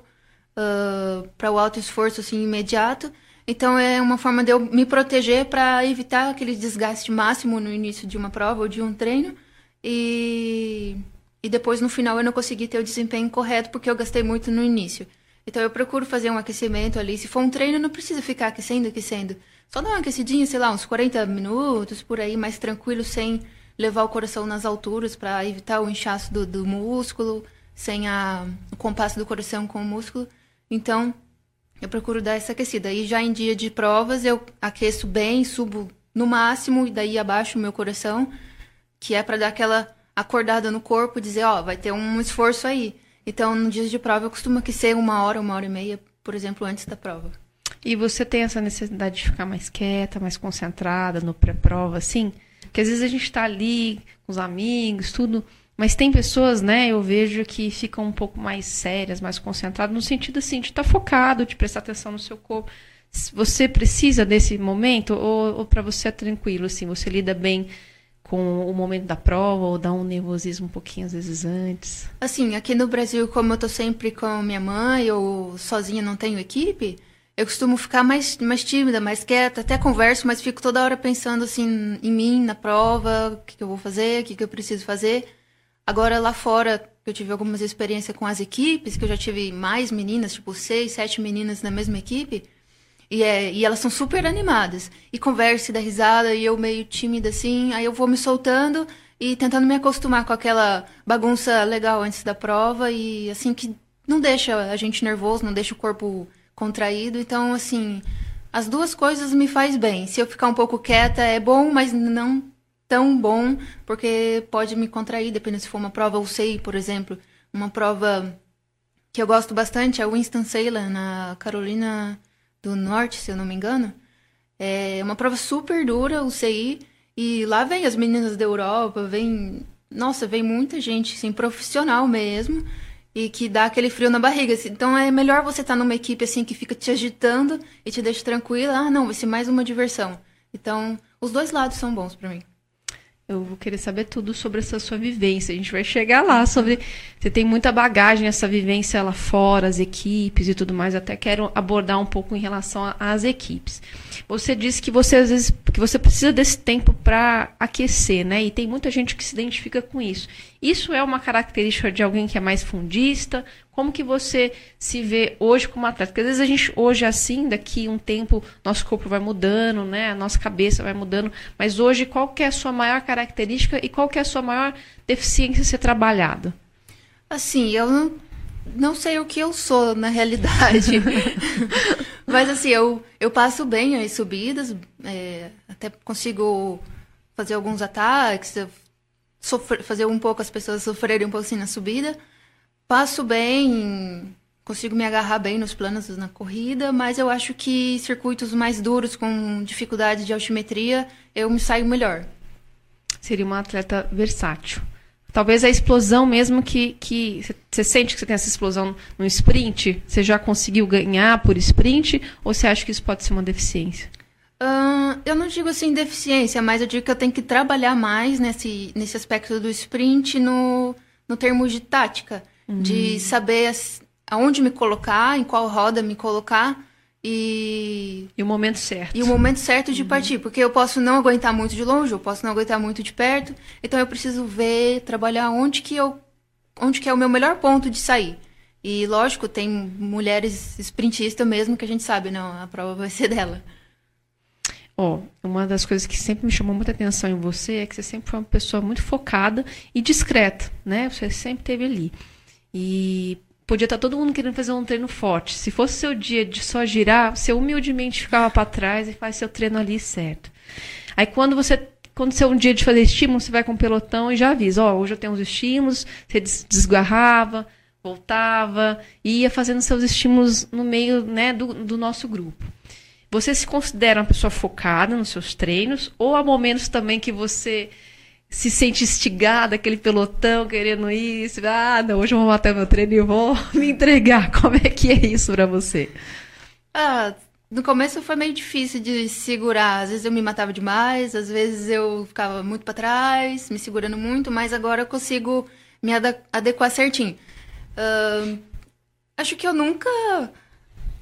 uh, para o alto esforço assim imediato. Então é uma forma de eu me proteger para evitar aquele desgaste máximo no início de uma prova ou de um treino e e depois no final eu não consegui ter o desempenho correto porque eu gastei muito no início. Então eu procuro fazer um aquecimento ali. Se for um treino, não precisa ficar aquecendo, aquecendo. Só dar uma aquecidinha, sei lá, uns 40 minutos por aí, mais tranquilo, sem levar o coração nas alturas para evitar o inchaço do, do músculo, sem a, o compasso do coração com o músculo. Então, eu procuro dar essa aquecida. E já em dia de provas, eu aqueço bem, subo no máximo e daí abaixo o meu coração, que é para dar aquela acordada no corpo, dizer, ó, oh, vai ter um esforço aí. Então, no dia de prova, eu costumo aquecer uma hora, uma hora e meia, por exemplo, antes da prova. E você tem essa necessidade de ficar mais quieta, mais concentrada no pré-prova, assim? Porque às vezes a gente está ali com os amigos, tudo, mas tem pessoas, né, eu vejo que ficam um pouco mais sérias, mais concentradas, no sentido assim, de estar tá focado, de prestar atenção no seu corpo. Você precisa desse momento ou, ou para você é tranquilo, assim, você lida bem com o momento da prova ou dá um nervosismo um pouquinho às vezes antes? Assim, aqui no Brasil, como eu tô sempre com minha mãe ou sozinha não tenho equipe, eu costumo ficar mais, mais tímida, mais quieta, até converso, mas fico toda hora pensando assim em mim, na prova, o que, que eu vou fazer, o que, que eu preciso fazer. Agora lá fora, eu tive algumas experiências com as equipes, que eu já tive mais meninas, tipo seis, sete meninas na mesma equipe. E, é, e elas são super animadas. E conversa e dá risada, e eu meio tímida assim. Aí eu vou me soltando e tentando me acostumar com aquela bagunça legal antes da prova. E assim, que não deixa a gente nervoso, não deixa o corpo contraído. Então, assim, as duas coisas me faz bem. Se eu ficar um pouco quieta é bom, mas não tão bom, porque pode me contrair, dependendo se for uma prova UCI, por exemplo. Uma prova que eu gosto bastante é Winston-Salem, na Carolina do Norte, se eu não me engano. É uma prova super dura, UCI, e lá vem as meninas da Europa, vem... Nossa, vem muita gente, assim, profissional mesmo, e que dá aquele frio na barriga. Assim. Então é melhor você estar tá numa equipe assim que fica te agitando e te deixa tranquila. Ah, não, vai ser mais uma diversão. Então, os dois lados são bons para mim. Eu vou querer saber tudo sobre essa sua vivência. A gente vai chegar lá sobre. Você tem muita bagagem, essa vivência lá fora, as equipes e tudo mais. Até quero abordar um pouco em relação às equipes. Você disse que você às vezes que você precisa desse tempo para aquecer, né? E tem muita gente que se identifica com isso. Isso é uma característica de alguém que é mais fundista? Como que você se vê hoje como atleta? Porque às vezes a gente hoje é assim, daqui um tempo nosso corpo vai mudando, né? A nossa cabeça vai mudando. Mas hoje qual que é a sua maior característica e qual que é a sua maior deficiência a ser trabalhada? Assim, eu não, não sei o que eu sou na realidade. Mas assim, eu, eu passo bem as subidas, é, até consigo fazer alguns ataques, sofrer, fazer um pouco as pessoas sofrerem um pouco assim na subida. Passo bem, consigo me agarrar bem nos planos na corrida, mas eu acho que circuitos mais duros, com dificuldade de altimetria, eu me saio melhor. Seria uma atleta versátil. Talvez a explosão mesmo que, que você sente que você tem essa explosão no sprint, você já conseguiu ganhar por sprint ou você acha que isso pode ser uma deficiência? Uh, eu não digo assim deficiência, mas eu digo que eu tenho que trabalhar mais nesse, nesse aspecto do sprint no, no termo de tática, uhum. de saber aonde me colocar, em qual roda me colocar e... E o momento certo. E o momento certo de uhum. partir. Porque eu posso não aguentar muito de longe, eu posso não aguentar muito de perto. Então eu preciso ver, trabalhar onde que eu... Onde que é o meu melhor ponto de sair. E lógico, tem mulheres sprintistas mesmo que a gente sabe, não, a prova vai ser dela. Ó, oh, uma das coisas que sempre me chamou muita atenção em você é que você sempre foi uma pessoa muito focada e discreta, né? Você sempre teve ali. E podia estar todo mundo querendo fazer um treino forte. Se fosse seu dia de só girar, você humildemente ficava para trás e faz seu treino ali certo. Aí quando você quando você é um dia de fazer estímulo, você vai com o pelotão e já avisa, ó, oh, hoje eu tenho uns estímulos, você desgarrava, voltava e ia fazendo seus estímulos no meio, né, do, do nosso grupo. Você se considera uma pessoa focada nos seus treinos ou há momentos também que você se sente instigada, aquele pelotão querendo isso. Ah, não, hoje eu vou matar meu treino e vou me entregar. Como é que é isso para você? Ah, no começo foi meio difícil de segurar. Às vezes eu me matava demais, às vezes eu ficava muito para trás, me segurando muito, mas agora eu consigo me adequar certinho. Uh, acho que eu nunca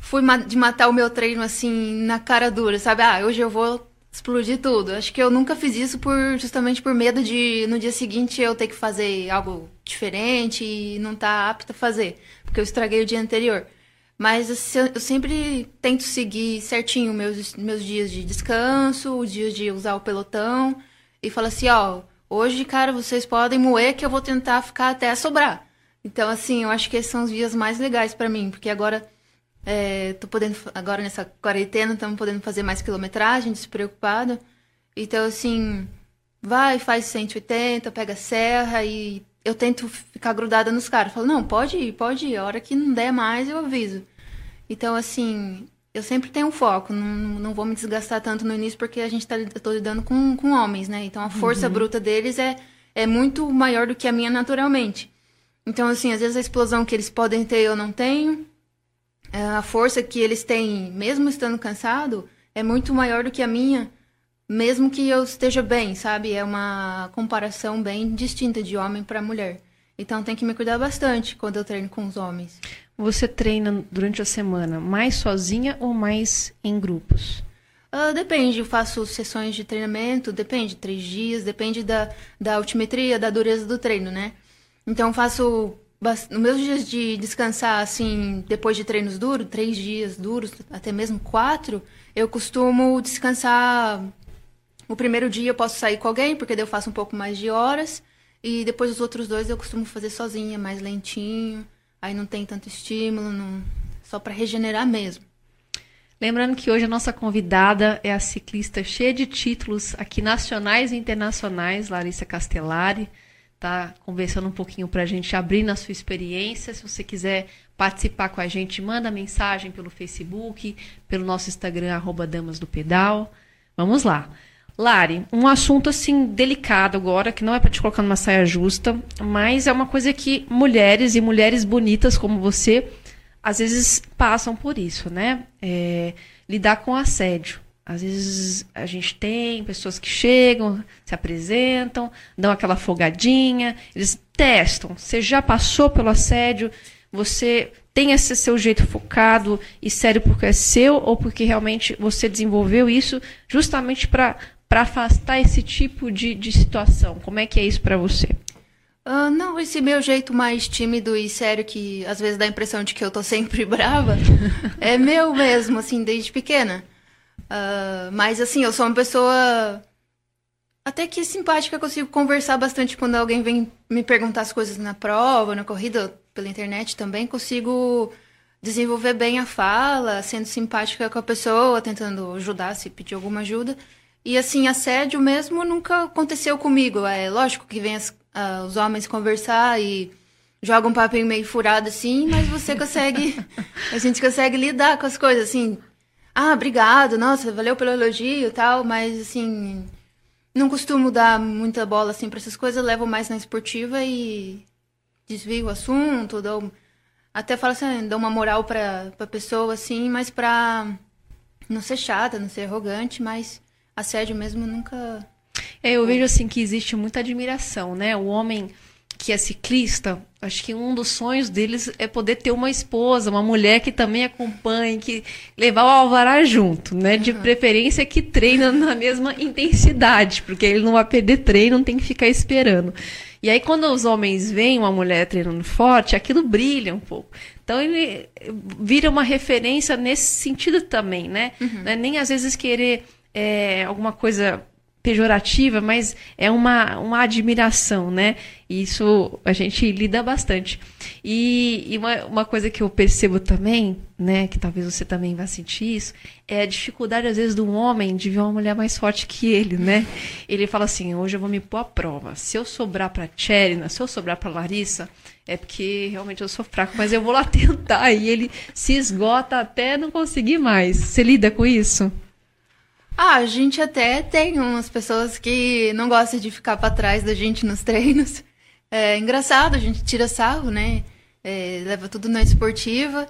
fui de matar o meu treino assim na cara dura, sabe? Ah, hoje eu vou explodir tudo. Acho que eu nunca fiz isso por justamente por medo de no dia seguinte eu ter que fazer algo diferente e não estar tá apta a fazer, porque eu estraguei o dia anterior. Mas eu sempre tento seguir certinho meus meus dias de descanso, os dias de usar o pelotão e falo assim, ó, hoje, cara, vocês podem moer que eu vou tentar ficar até sobrar. Então, assim, eu acho que esses são os dias mais legais para mim, porque agora é, tô podendo, agora nessa quarentena, estamos podendo fazer mais quilometragem, despreocupado. Então, assim, vai, faz 180, pega a serra e eu tento ficar grudada nos caras. Falo, não, pode ir, pode ir. A hora que não der mais, eu aviso. Então, assim, eu sempre tenho um foco. Não, não vou me desgastar tanto no início porque a gente tá, eu tô lidando com, com homens, né? Então, a força uhum. bruta deles é, é muito maior do que a minha naturalmente. Então, assim, às vezes a explosão que eles podem ter eu não tenho. É, a força que eles têm, mesmo estando cansado, é muito maior do que a minha, mesmo que eu esteja bem, sabe? É uma comparação bem distinta de homem para mulher. Então tem que me cuidar bastante quando eu treino com os homens. Você treina durante a semana mais sozinha ou mais em grupos? Uh, depende, eu faço sessões de treinamento, depende, três dias, depende da, da altimetria, da dureza do treino, né? Então faço nos meus dias de descansar, assim, depois de treinos duros, três dias duros, até mesmo quatro, eu costumo descansar. O primeiro dia eu posso sair com alguém, porque daí eu faço um pouco mais de horas. E depois os outros dois eu costumo fazer sozinha, mais lentinho. Aí não tem tanto estímulo, não... só para regenerar mesmo. Lembrando que hoje a nossa convidada é a ciclista cheia de títulos aqui nacionais e internacionais, Larissa Castellari. Tá conversando um pouquinho pra gente, abrindo a sua experiência. Se você quiser participar com a gente, manda mensagem pelo Facebook, pelo nosso Instagram, arroba Damas do Pedal. Vamos lá. Lari, um assunto assim delicado agora, que não é para te colocar numa saia justa, mas é uma coisa que mulheres e mulheres bonitas como você às vezes passam por isso, né? É, lidar com assédio. Às vezes a gente tem pessoas que chegam, se apresentam, dão aquela folgadinha, eles testam. Você já passou pelo assédio? Você tem esse seu jeito focado e sério porque é seu ou porque realmente você desenvolveu isso justamente para afastar esse tipo de, de situação? Como é que é isso para você? Ah, não, esse meu jeito mais tímido e sério, que às vezes dá a impressão de que eu tô sempre brava, é meu mesmo, assim, desde pequena. Ah, mas, assim, eu sou uma pessoa até que simpática, consigo conversar bastante quando alguém vem me perguntar as coisas na prova, na corrida, pela internet também, consigo desenvolver bem a fala, sendo simpática com a pessoa, tentando ajudar se pedir alguma ajuda. E assim, assédio mesmo nunca aconteceu comigo. É lógico que vem as- ah, os homens conversar e jogam um papinho meio furado assim, mas você consegue. a gente consegue lidar com as coisas assim. Ah, obrigado, nossa, valeu pelo elogio e tal, mas assim. Não costumo dar muita bola assim pra essas coisas, levo mais na esportiva e desvio o assunto, dou, até falo assim, dou uma moral pra, pra pessoa assim, mas pra não ser chata, não ser arrogante, mas assédio mesmo nunca. É, eu vejo assim que existe muita admiração, né? O homem que é ciclista, acho que um dos sonhos deles é poder ter uma esposa, uma mulher que também acompanhe, que levar o alvará junto, né? De preferência que treina na mesma intensidade, porque ele não vai perder treino, não tem que ficar esperando. E aí quando os homens veem uma mulher treinando forte, aquilo brilha um pouco. Então ele vira uma referência nesse sentido também, né? Não é nem às vezes querer é, alguma coisa pejorativa, mas é uma, uma admiração, né? E Isso a gente lida bastante. E, e uma, uma coisa que eu percebo também, né, que talvez você também vá sentir isso, é a dificuldade, às vezes, do homem de ver uma mulher mais forte que ele, né? Ele fala assim, hoje eu vou me pôr à prova. Se eu sobrar pra Tcherina, se eu sobrar pra Larissa, é porque realmente eu sou fraco, mas eu vou lá tentar. E ele se esgota até não conseguir mais. Você lida com isso? Ah, a gente até tem umas pessoas que não gostam de ficar pra trás da gente nos treinos. É engraçado, a gente tira sarro, né? É, leva tudo na esportiva.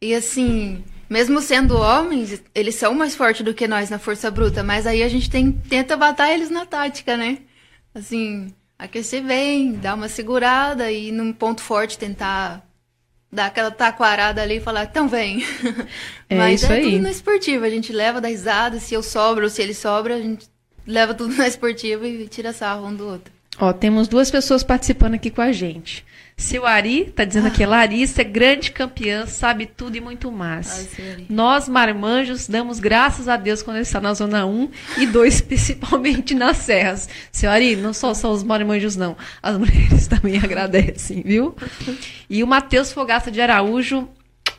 E assim, mesmo sendo homens, eles são mais fortes do que nós na força bruta, mas aí a gente tem, tenta matar eles na tática, né? Assim, aquecer bem, dar uma segurada e num ponto forte tentar dar aquela taquarada ali e falar, então vem. É Mas isso é aí. tudo na esportiva, a gente leva da risada, se eu sobro ou se ele sobra, a gente leva tudo na esportiva e tira sarro um do outro. Ó, temos duas pessoas participando aqui com a gente. Seu Ari tá dizendo aqui, Larissa é grande campeã, sabe tudo e muito mais. Ai. Nós, marmanjos, damos graças a Deus quando ele está na zona 1 e 2, principalmente nas serras. Seu Ari, não só são os marmanjos, não. As mulheres também agradecem, viu? E o Matheus Fogaça de Araújo,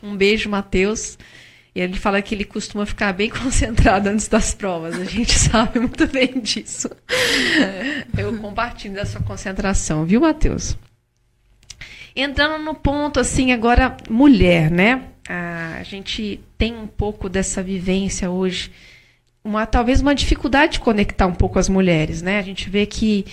um beijo, Matheus. E ele fala que ele costuma ficar bem concentrado antes das provas. A gente sabe muito bem disso. Eu compartilho da sua concentração, viu, Matheus? Entrando no ponto, assim, agora, mulher, né? A gente tem um pouco dessa vivência hoje, uma talvez uma dificuldade de conectar um pouco as mulheres, né? A gente vê que,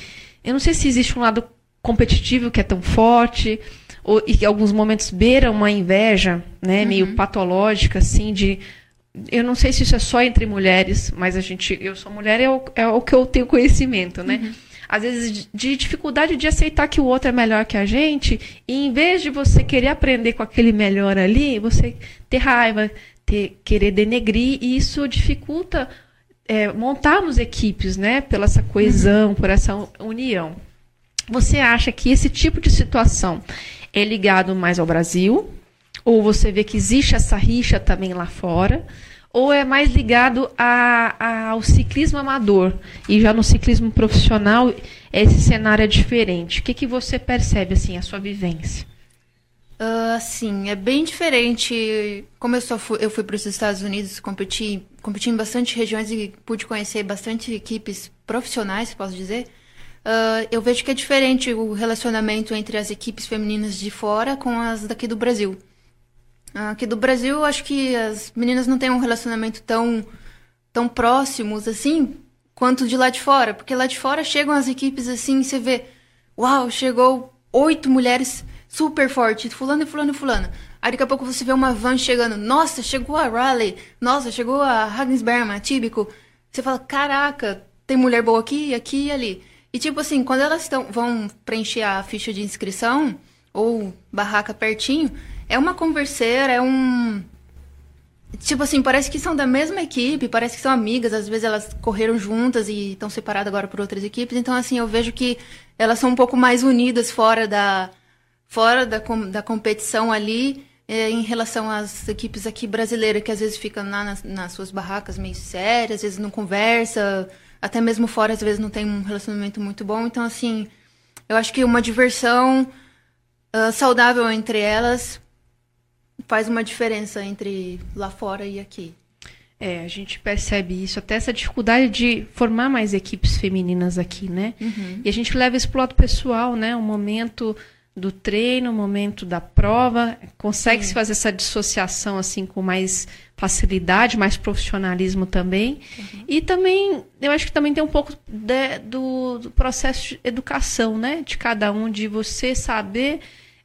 eu não sei se existe um lado competitivo que é tão forte, ou, e que em alguns momentos beira uma inveja, né? Meio patológica, assim, de eu não sei se isso é só entre mulheres, mas a gente, eu sou mulher, é o, é o que eu tenho conhecimento, né? Às vezes de, de dificuldade de aceitar que o outro é melhor que a gente, e em vez de você querer aprender com aquele melhor ali, você ter raiva, ter, querer denegrir, e isso dificulta é, montarmos equipes, né? Pela essa coesão, por essa união. Você acha que esse tipo de situação é ligado mais ao Brasil? Ou você vê que existe essa rixa também lá fora? Ou é mais ligado a, a, ao ciclismo amador? E já no ciclismo profissional, esse cenário é diferente. O que, que você percebe, assim, a sua vivência? Uh, sim, é bem diferente. Como eu, só fui, eu fui para os Estados Unidos competir, competi em bastante regiões e pude conhecer bastante equipes profissionais, posso dizer. Uh, eu vejo que é diferente o relacionamento entre as equipes femininas de fora com as daqui do Brasil. Aqui do Brasil, acho que as meninas não têm um relacionamento tão, tão próximos assim quanto de lá de fora, porque lá de fora chegam as equipes assim, você vê, uau, chegou oito mulheres super forte, fulano e fulano e fulano. Aí daqui a pouco você vê uma van chegando, nossa, chegou a Raleigh, nossa, chegou a Hagensberma, Tíbico. Você fala, caraca, tem mulher boa aqui, aqui e ali. E tipo assim, quando elas tão, vão preencher a ficha de inscrição, ou barraca pertinho, é uma converseira, é um. Tipo assim, parece que são da mesma equipe, parece que são amigas, às vezes elas correram juntas e estão separadas agora por outras equipes, então assim, eu vejo que elas são um pouco mais unidas fora da, fora da, da competição ali é, em relação às equipes aqui brasileiras, que às vezes ficam lá nas, nas, suas barracas meio sérias, às vezes não conversa, até mesmo fora às vezes não tem um relacionamento muito bom. Então, assim, eu acho que uma diversão uh, saudável entre elas faz uma diferença entre lá fora e aqui. É, a gente percebe isso, até essa dificuldade de formar mais equipes femininas aqui, né? Uhum. E a gente leva isso pro lado pessoal, né? Um momento do treino, o momento da prova, consegue se fazer essa dissociação assim com mais facilidade, mais profissionalismo também. Uhum. E também, eu acho que também tem um pouco de, do, do, processo de educação, né? De cada um, de você saber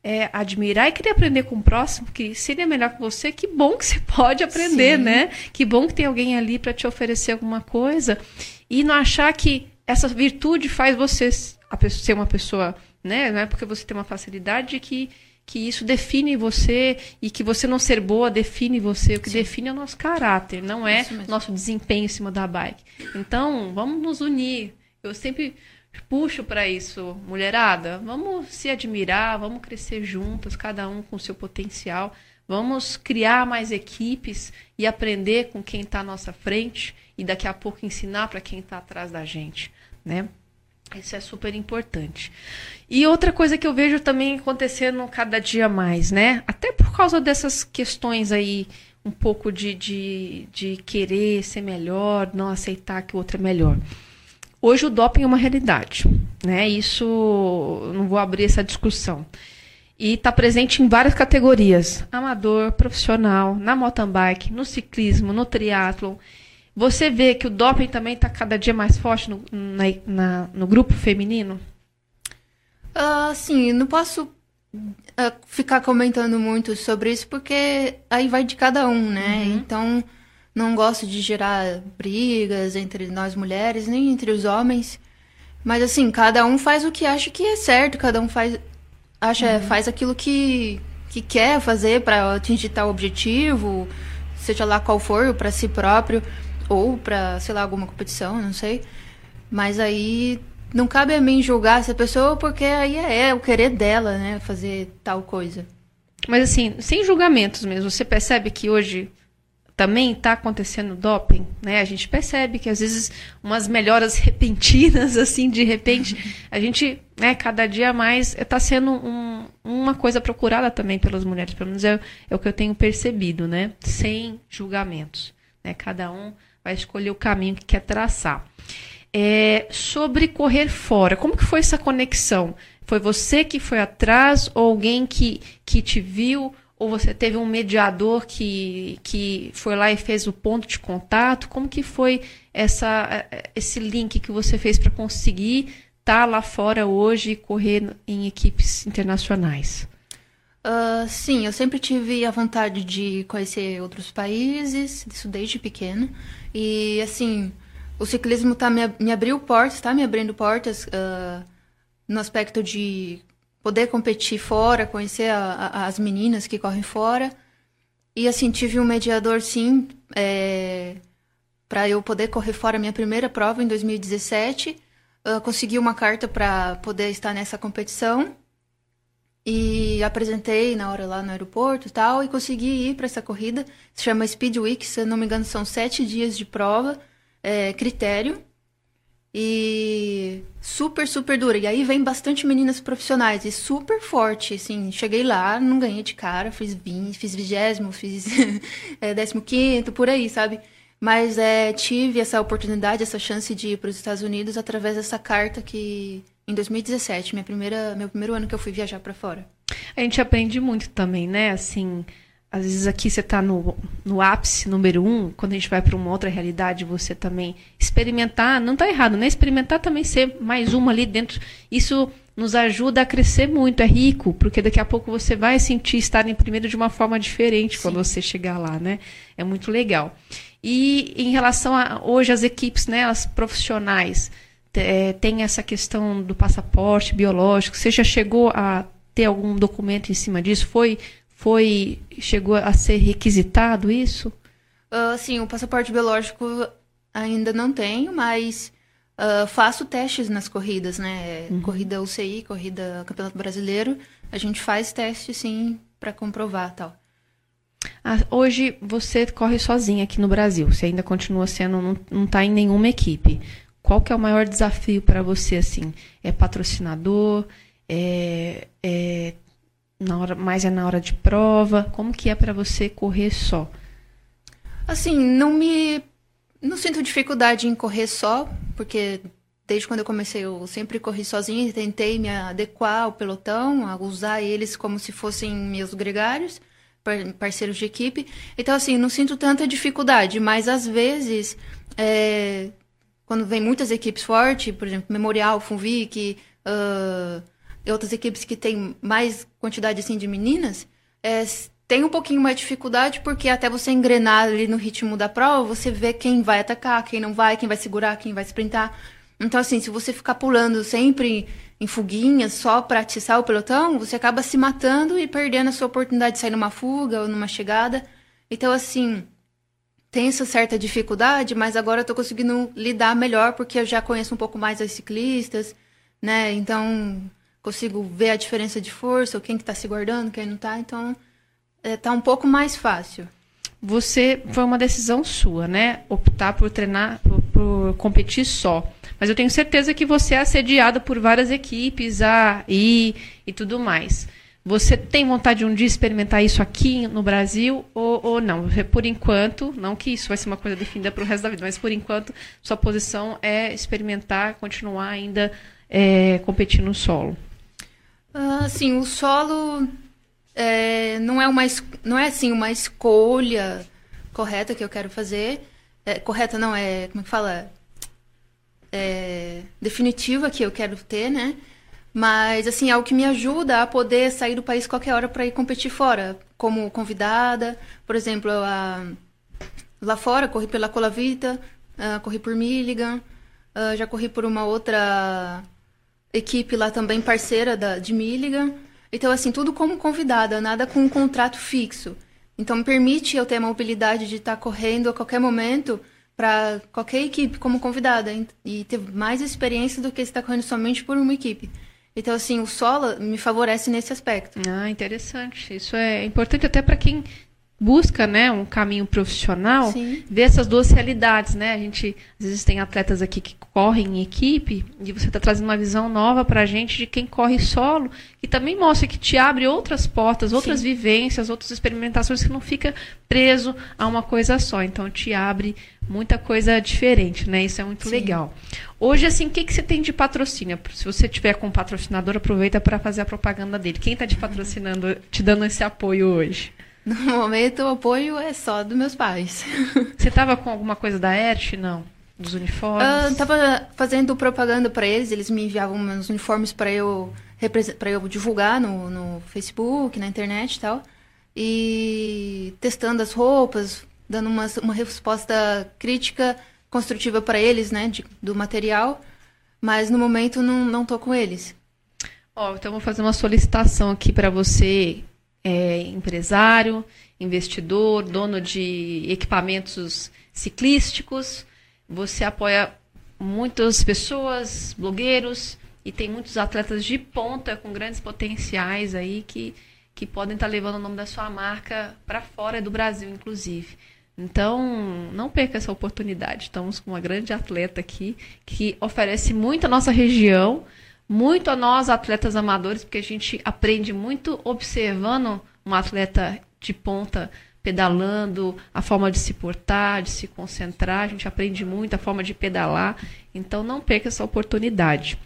é, admirar e querer aprender com o próximo, que seria melhor que você, que bom que você pode aprender, Sim. né? Que bom que tem alguém ali para te oferecer alguma coisa. E não achar que essa virtude faz você ser uma pessoa né? Não é porque você tem uma facilidade que, que isso define você e que você não ser boa define você. O que Sim. define é o nosso caráter, não é nosso desempenho em cima da bike. Então, vamos nos unir. Eu sempre puxo para isso, mulherada. Vamos se admirar, vamos crescer juntas, cada um com seu potencial. Vamos criar mais equipes e aprender com quem está à nossa frente e daqui a pouco ensinar para quem está atrás da gente, né? Isso é super importante. E outra coisa que eu vejo também acontecendo cada dia mais, né? Até por causa dessas questões aí, um pouco de, de, de querer ser melhor, não aceitar que o outro é melhor. Hoje o doping é uma realidade, né? Isso, não vou abrir essa discussão. E está presente em várias categorias: amador, profissional, na mountain bike, no ciclismo, no triatlo. Você vê que o doping também está cada dia mais forte no, na, na, no grupo feminino? Uh, sim, não posso uh, ficar comentando muito sobre isso, porque aí vai de cada um, né? Uhum. Então, não gosto de gerar brigas entre nós mulheres, nem entre os homens. Mas, assim, cada um faz o que acha que é certo, cada um faz, acha, uhum. faz aquilo que, que quer fazer para atingir tal objetivo, seja lá qual for, para si próprio ou para, sei lá, alguma competição, não sei. Mas aí não cabe a mim julgar essa pessoa porque aí é, é o querer dela, né, fazer tal coisa. Mas assim, sem julgamentos mesmo, você percebe que hoje também está acontecendo doping, né? A gente percebe que às vezes umas melhoras repentinas, assim, de repente, a gente, né, cada dia mais está sendo um, uma coisa procurada também pelas mulheres, pelo menos é, é o que eu tenho percebido, né? Sem julgamentos, né? Cada um vai escolher o caminho que quer traçar. É, sobre correr fora, como que foi essa conexão? Foi você que foi atrás ou alguém que, que te viu? Ou você teve um mediador que, que foi lá e fez o ponto de contato? Como que foi essa, esse link que você fez para conseguir estar tá lá fora hoje e correr em equipes internacionais? Uh, sim, eu sempre tive a vontade de conhecer outros países, isso desde pequena. E, assim, o ciclismo tá me, me abriu portas, tá me abrindo portas uh, no aspecto de poder competir fora, conhecer a, a, as meninas que correm fora. E, assim, tive um mediador, sim, é, para eu poder correr fora minha primeira prova em 2017. uh, consegui uma carta para poder estar nessa competição e apresentei na hora lá no aeroporto e tal, e consegui ir para essa corrida. Se chama Speed Week, se eu não me engano, são sete dias de prova, é, critério. E super, super dura. E aí vem bastante meninas profissionais e super forte, assim. Cheguei lá, não ganhei de cara, fiz 20, fiz vigésimo, fiz é, décimo quinto, por aí, sabe? Mas é, tive essa oportunidade, essa chance de ir para os Estados Unidos através dessa carta que em 2017, minha primeira, meu primeiro ano que eu fui viajar para fora. A gente aprende muito também, né? Assim, às vezes aqui você está no, no ápice número um, quando a gente vai para uma outra realidade, você também experimentar, não está errado, né? Experimentar também ser mais uma ali dentro. Isso nos ajuda a crescer muito, é rico, porque daqui a pouco você vai sentir estar em primeiro de uma forma diferente Sim. quando você chegar lá, né? É muito legal. E em relação a hoje as equipes, né, as profissionais, é, tem essa questão do passaporte biológico. Você já chegou a ter algum documento em cima disso? Foi, foi chegou a ser requisitado isso? Uh, sim, o passaporte biológico ainda não tenho, mas uh, faço testes nas corridas, né? Uhum. Corrida UCI, corrida Campeonato Brasileiro, a gente faz teste sim para comprovar tal. Ah, hoje você corre sozinha aqui no Brasil. Você ainda continua sendo, não está em nenhuma equipe. Qual que é o maior desafio para você, assim? É patrocinador? É, é na hora, mais é na hora de prova? Como que é para você correr só? Assim, não me... Não sinto dificuldade em correr só, porque desde quando eu comecei eu sempre corri sozinha e tentei me adequar ao pelotão, a usar eles como se fossem meus gregários, parceiros de equipe. Então, assim, não sinto tanta dificuldade, mas às vezes... É, quando vem muitas equipes fortes, por exemplo, Memorial, Funvic, uh, outras equipes que têm mais quantidade assim de meninas, é, tem um pouquinho mais de dificuldade, porque até você engrenar ali no ritmo da prova, você vê quem vai atacar, quem não vai, quem vai segurar, quem vai sprintar. Então, assim, se você ficar pulando sempre em fuguinhas só para atiçar o pelotão, você acaba se matando e perdendo a sua oportunidade de sair numa fuga ou numa chegada. Então, assim, tem essa certa dificuldade, mas agora eu tô conseguindo lidar melhor porque eu já conheço um pouco mais as ciclistas, né? Então consigo ver a diferença de força, quem que tá se guardando, quem não tá, então é, tá um pouco mais fácil. Você foi uma decisão sua, né? Optar por treinar, por, por competir só. Mas eu tenho certeza que você é assediada por várias equipes, a e e tudo mais. Você tem vontade de um dia experimentar isso aqui no Brasil ou, ou não? Por enquanto, não que isso vai ser uma coisa definida para o resto da vida, mas por enquanto sua posição é experimentar, continuar ainda é, competindo no solo. Uh, sim, o solo é, não é uma não é assim uma escolha correta que eu quero fazer. É, correta não é como é que fala é, definitiva que eu quero ter, né? Mas, assim, é o que me ajuda a poder sair do país qualquer hora para ir competir fora, como convidada. Por exemplo, a, lá fora, corri pela Colavita, uh, corri por Milligan, já corri por uma outra equipe lá também, parceira da, de Milligan. Então, assim, tudo como convidada, nada com um contrato fixo. Então, permite eu ter a mobilidade de estar correndo a qualquer momento para qualquer equipe como convidada e ter mais experiência do que estar correndo somente por uma equipe. Então, assim, o solo me favorece nesse aspecto. Ah, interessante. Isso é importante até para quem busca né, um caminho profissional, Sim. ver essas duas realidades, né? A gente, às vezes, tem atletas aqui que correm em equipe, e você está trazendo uma visão nova para a gente de quem corre solo, que também mostra que te abre outras portas, outras Sim. vivências, outras experimentações, que não fica preso a uma coisa só. Então, te abre muita coisa diferente, né? Isso é muito Sim. legal. Hoje, assim, o que, que você tem de patrocínio? Se você tiver com um patrocinador, aproveita para fazer a propaganda dele. Quem está te patrocinando, te dando esse apoio hoje? No momento, o apoio é só dos meus pais. Você estava com alguma coisa da ERT? Não. Dos uniformes? Eu estava fazendo propaganda para eles, eles me enviavam meus uniformes para eu, eu divulgar no, no Facebook, na internet e tal. E testando as roupas, dando uma, uma resposta crítica, construtiva para eles, né, de, do material. Mas no momento não, não tô com eles. Ó, oh, então vou fazer uma solicitação aqui para você é, empresário, investidor, dono de equipamentos ciclísticos, você apoia muitas pessoas, blogueiros, e tem muitos atletas de ponta com grandes potenciais aí que, que podem estar levando o nome da sua marca para fora do Brasil, inclusive. Então, não perca essa oportunidade. Estamos com uma grande atleta aqui que oferece muito à nossa região, muito a nós, atletas amadores, porque a gente aprende muito observando um atleta de ponta pedalando, a forma de se portar, de se concentrar, a gente aprende muito a forma de pedalar. Então, não perca essa oportunidade.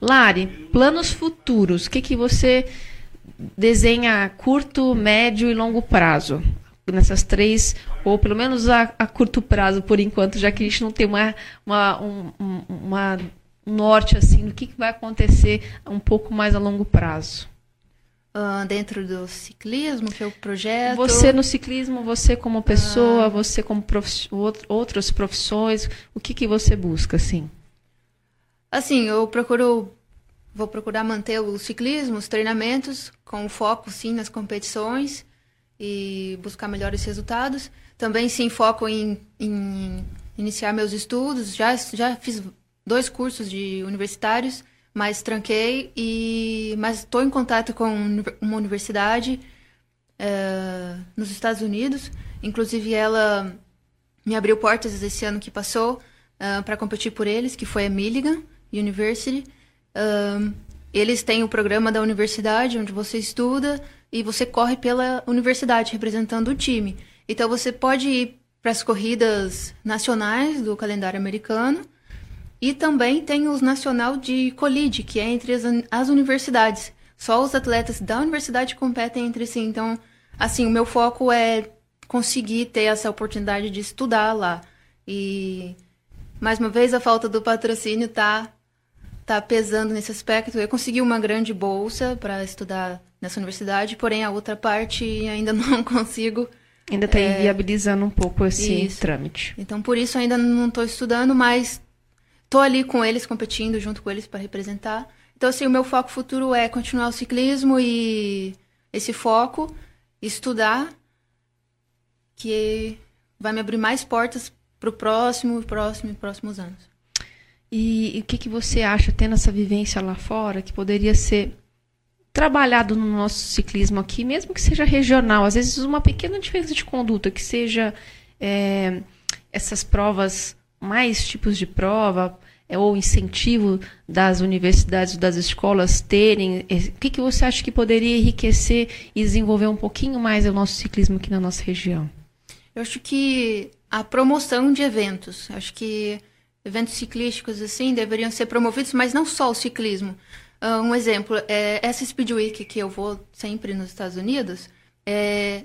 Lari, planos futuros. O que, que você desenha a curto, médio e longo prazo? Nessas três, ou pelo menos a, a curto prazo, por enquanto, já que a gente não tem uma, uma, um, uma norte assim do que, que vai acontecer um pouco mais a longo prazo. Uh, dentro do ciclismo, que é o projeto. Você no ciclismo, você como pessoa, uh... você como profi outras profissões, o que, que você busca, assim? Assim, eu procuro, vou procurar manter o ciclismo, os treinamentos, com foco, sim, nas competições e buscar melhores resultados. Também, sim, foco em, em iniciar meus estudos. Já, já fiz dois cursos de universitários, mas tranquei e mas estou em contato com uma universidade é, nos Estados Unidos. Inclusive, ela me abriu portas esse ano que passou uh, eh, para competir por eles, que foi a Milligan. University. Um, eles têm o programa da universidade, onde você estuda e você corre pela universidade, representando o time. Então você pode ir para as corridas nacionais do calendário americano e também tem os nacional de colide, que é entre as, as universidades. Só os atletas da universidade competem entre si. Então, assim, o meu foco é conseguir ter essa oportunidade de estudar lá. E mais uma vez a falta do patrocínio tá está pesando nesse aspecto. Eu consegui uma grande bolsa para estudar nessa universidade, porém a outra parte ainda não consigo. Ainda está é... inviabilizando um pouco esse isso. trâmite. Então, por isso, ainda não estou estudando, mas estou ali com eles, competindo junto com eles para representar. Então, assim, o meu foco futuro é continuar o ciclismo e esse foco, estudar, que vai me abrir mais portas para o próximo, próximo e próximos anos. E, e o que, que você acha, tendo essa vivência lá fora, que poderia ser trabalhado no nosso ciclismo aqui, mesmo que seja regional, às vezes uma pequena diferença de conduta, que seja é, essas provas, mais tipos de prova, é, ou incentivo das universidades, das escolas terem, o que, que você acha que poderia enriquecer e desenvolver um pouquinho mais o nosso ciclismo aqui na nossa região? Eu acho que a promoção de eventos, acho que eventos ciclísticos assim deveriam ser promovidos, mas não só o ciclismo. Uh, um exemplo, é, essa Speed Week que eu vou sempre nos Estados Unidos, é,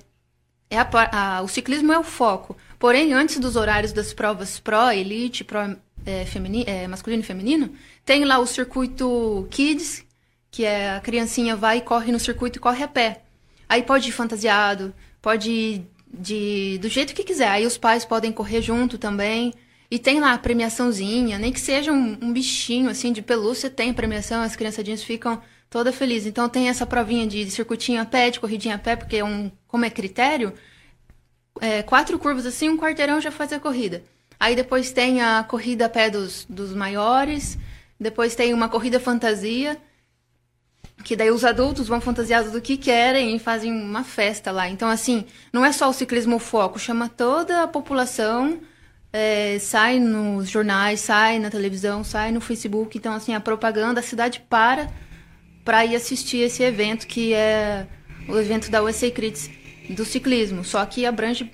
é a, a, o ciclismo é o foco. Porém, antes dos horários das provas Pro, Elite, Pro é, é, masculino e feminino, tem lá o circuito Kids, que é a criancinha vai e corre no circuito e corre a pé. Aí pode ir fantasiado, pode ir de, do jeito que quiser. Aí os pais podem correr junto também. E tem lá a premiaçãozinha, nem que seja um, um bichinho assim de pelúcia, tem premiação, as criançadinhas ficam todas felizes. Então tem essa provinha de circuitinho a pé, de corridinha a pé, porque é um, como é critério, é, quatro curvas assim, um quarteirão já faz a corrida. Aí depois tem a corrida a pé dos, dos maiores, depois tem uma corrida fantasia, que daí os adultos vão fantasiados do que querem e fazem uma festa lá. Então, assim, não é só o ciclismo foco, chama toda a população é, sai nos jornais, sai na televisão, sai no Facebook. Então, assim, a propaganda, a cidade para para ir assistir esse evento, que é o evento da USA Crits do ciclismo. Só que abrange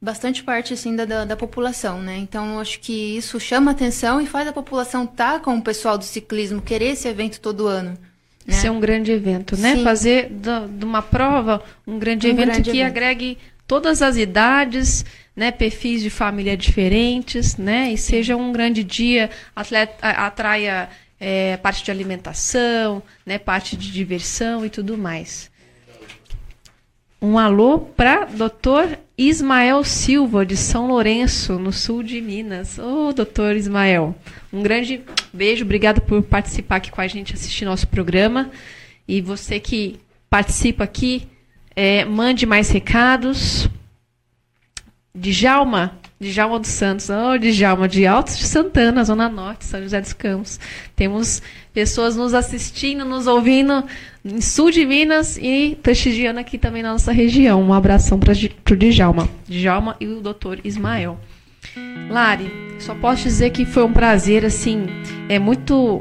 bastante parte, assim, da, da, da população, né? Então, acho que isso chama atenção e faz a população estar tá com o pessoal do ciclismo, querer esse evento todo ano. Né? Ser um grande evento, né? Sim. Fazer de uma prova um grande um evento grande que evento. agregue todas as idades, né, perfis de família diferentes, né, e seja um grande dia, atleta, atraia é, parte de alimentação, né, parte de diversão e tudo mais. Um alô para doutor Ismael Silva, de São Lourenço, no sul de Minas. Ô, oh, doutor Ismael, um grande beijo, obrigado por participar aqui com a gente, assistir nosso programa. E você que participa aqui, é, mande mais recados, Djalma, Djalma dos Santos, oh, Djalma de Altos de Santana, Zona Norte, São José dos Campos. Temos pessoas nos assistindo, nos ouvindo em sul de Minas e prestigiando aqui também na nossa região. Um abração para o Djalma. Djalma e o doutor Ismael. Lari, só posso dizer que foi um prazer, assim, é muito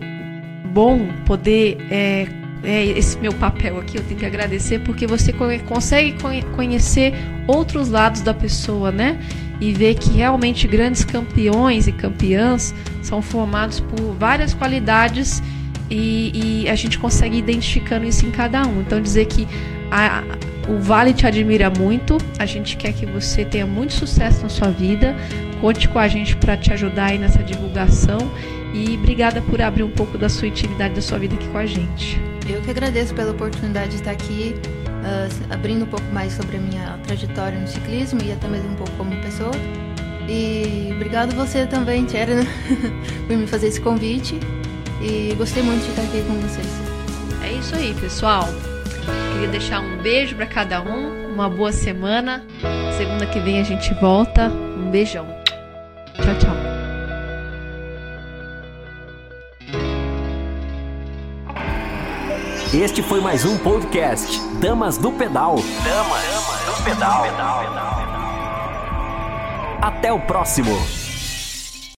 bom poder é, é, esse meu papel aqui, eu tenho que agradecer porque você consegue conhecer outros lados da pessoa, né? E ver que realmente grandes campeões e campeãs são formados por várias qualidades e, e a gente consegue identificando isso em cada um. Então dizer que a, o Vale te admira muito, a gente quer que você tenha muito sucesso na sua vida, conte com a gente para te ajudar aí nessa divulgação e obrigada por abrir um pouco da sua intimidade da sua vida aqui com a gente. Eu que agradeço pela oportunidade de estar aqui, uh, abrindo um pouco mais sobre a minha trajetória no ciclismo e até mesmo um pouco como pessoa. E obrigado você também, Tcherna, por me fazer esse convite. E gostei muito de estar aqui com vocês. É isso aí, pessoal. Queria deixar um beijo para cada um, uma boa semana. Segunda que vem a gente volta. Um beijão. Tchau, tchau. Este foi mais um podcast Damas do Pedal. Damas do Pedal. Até o próximo.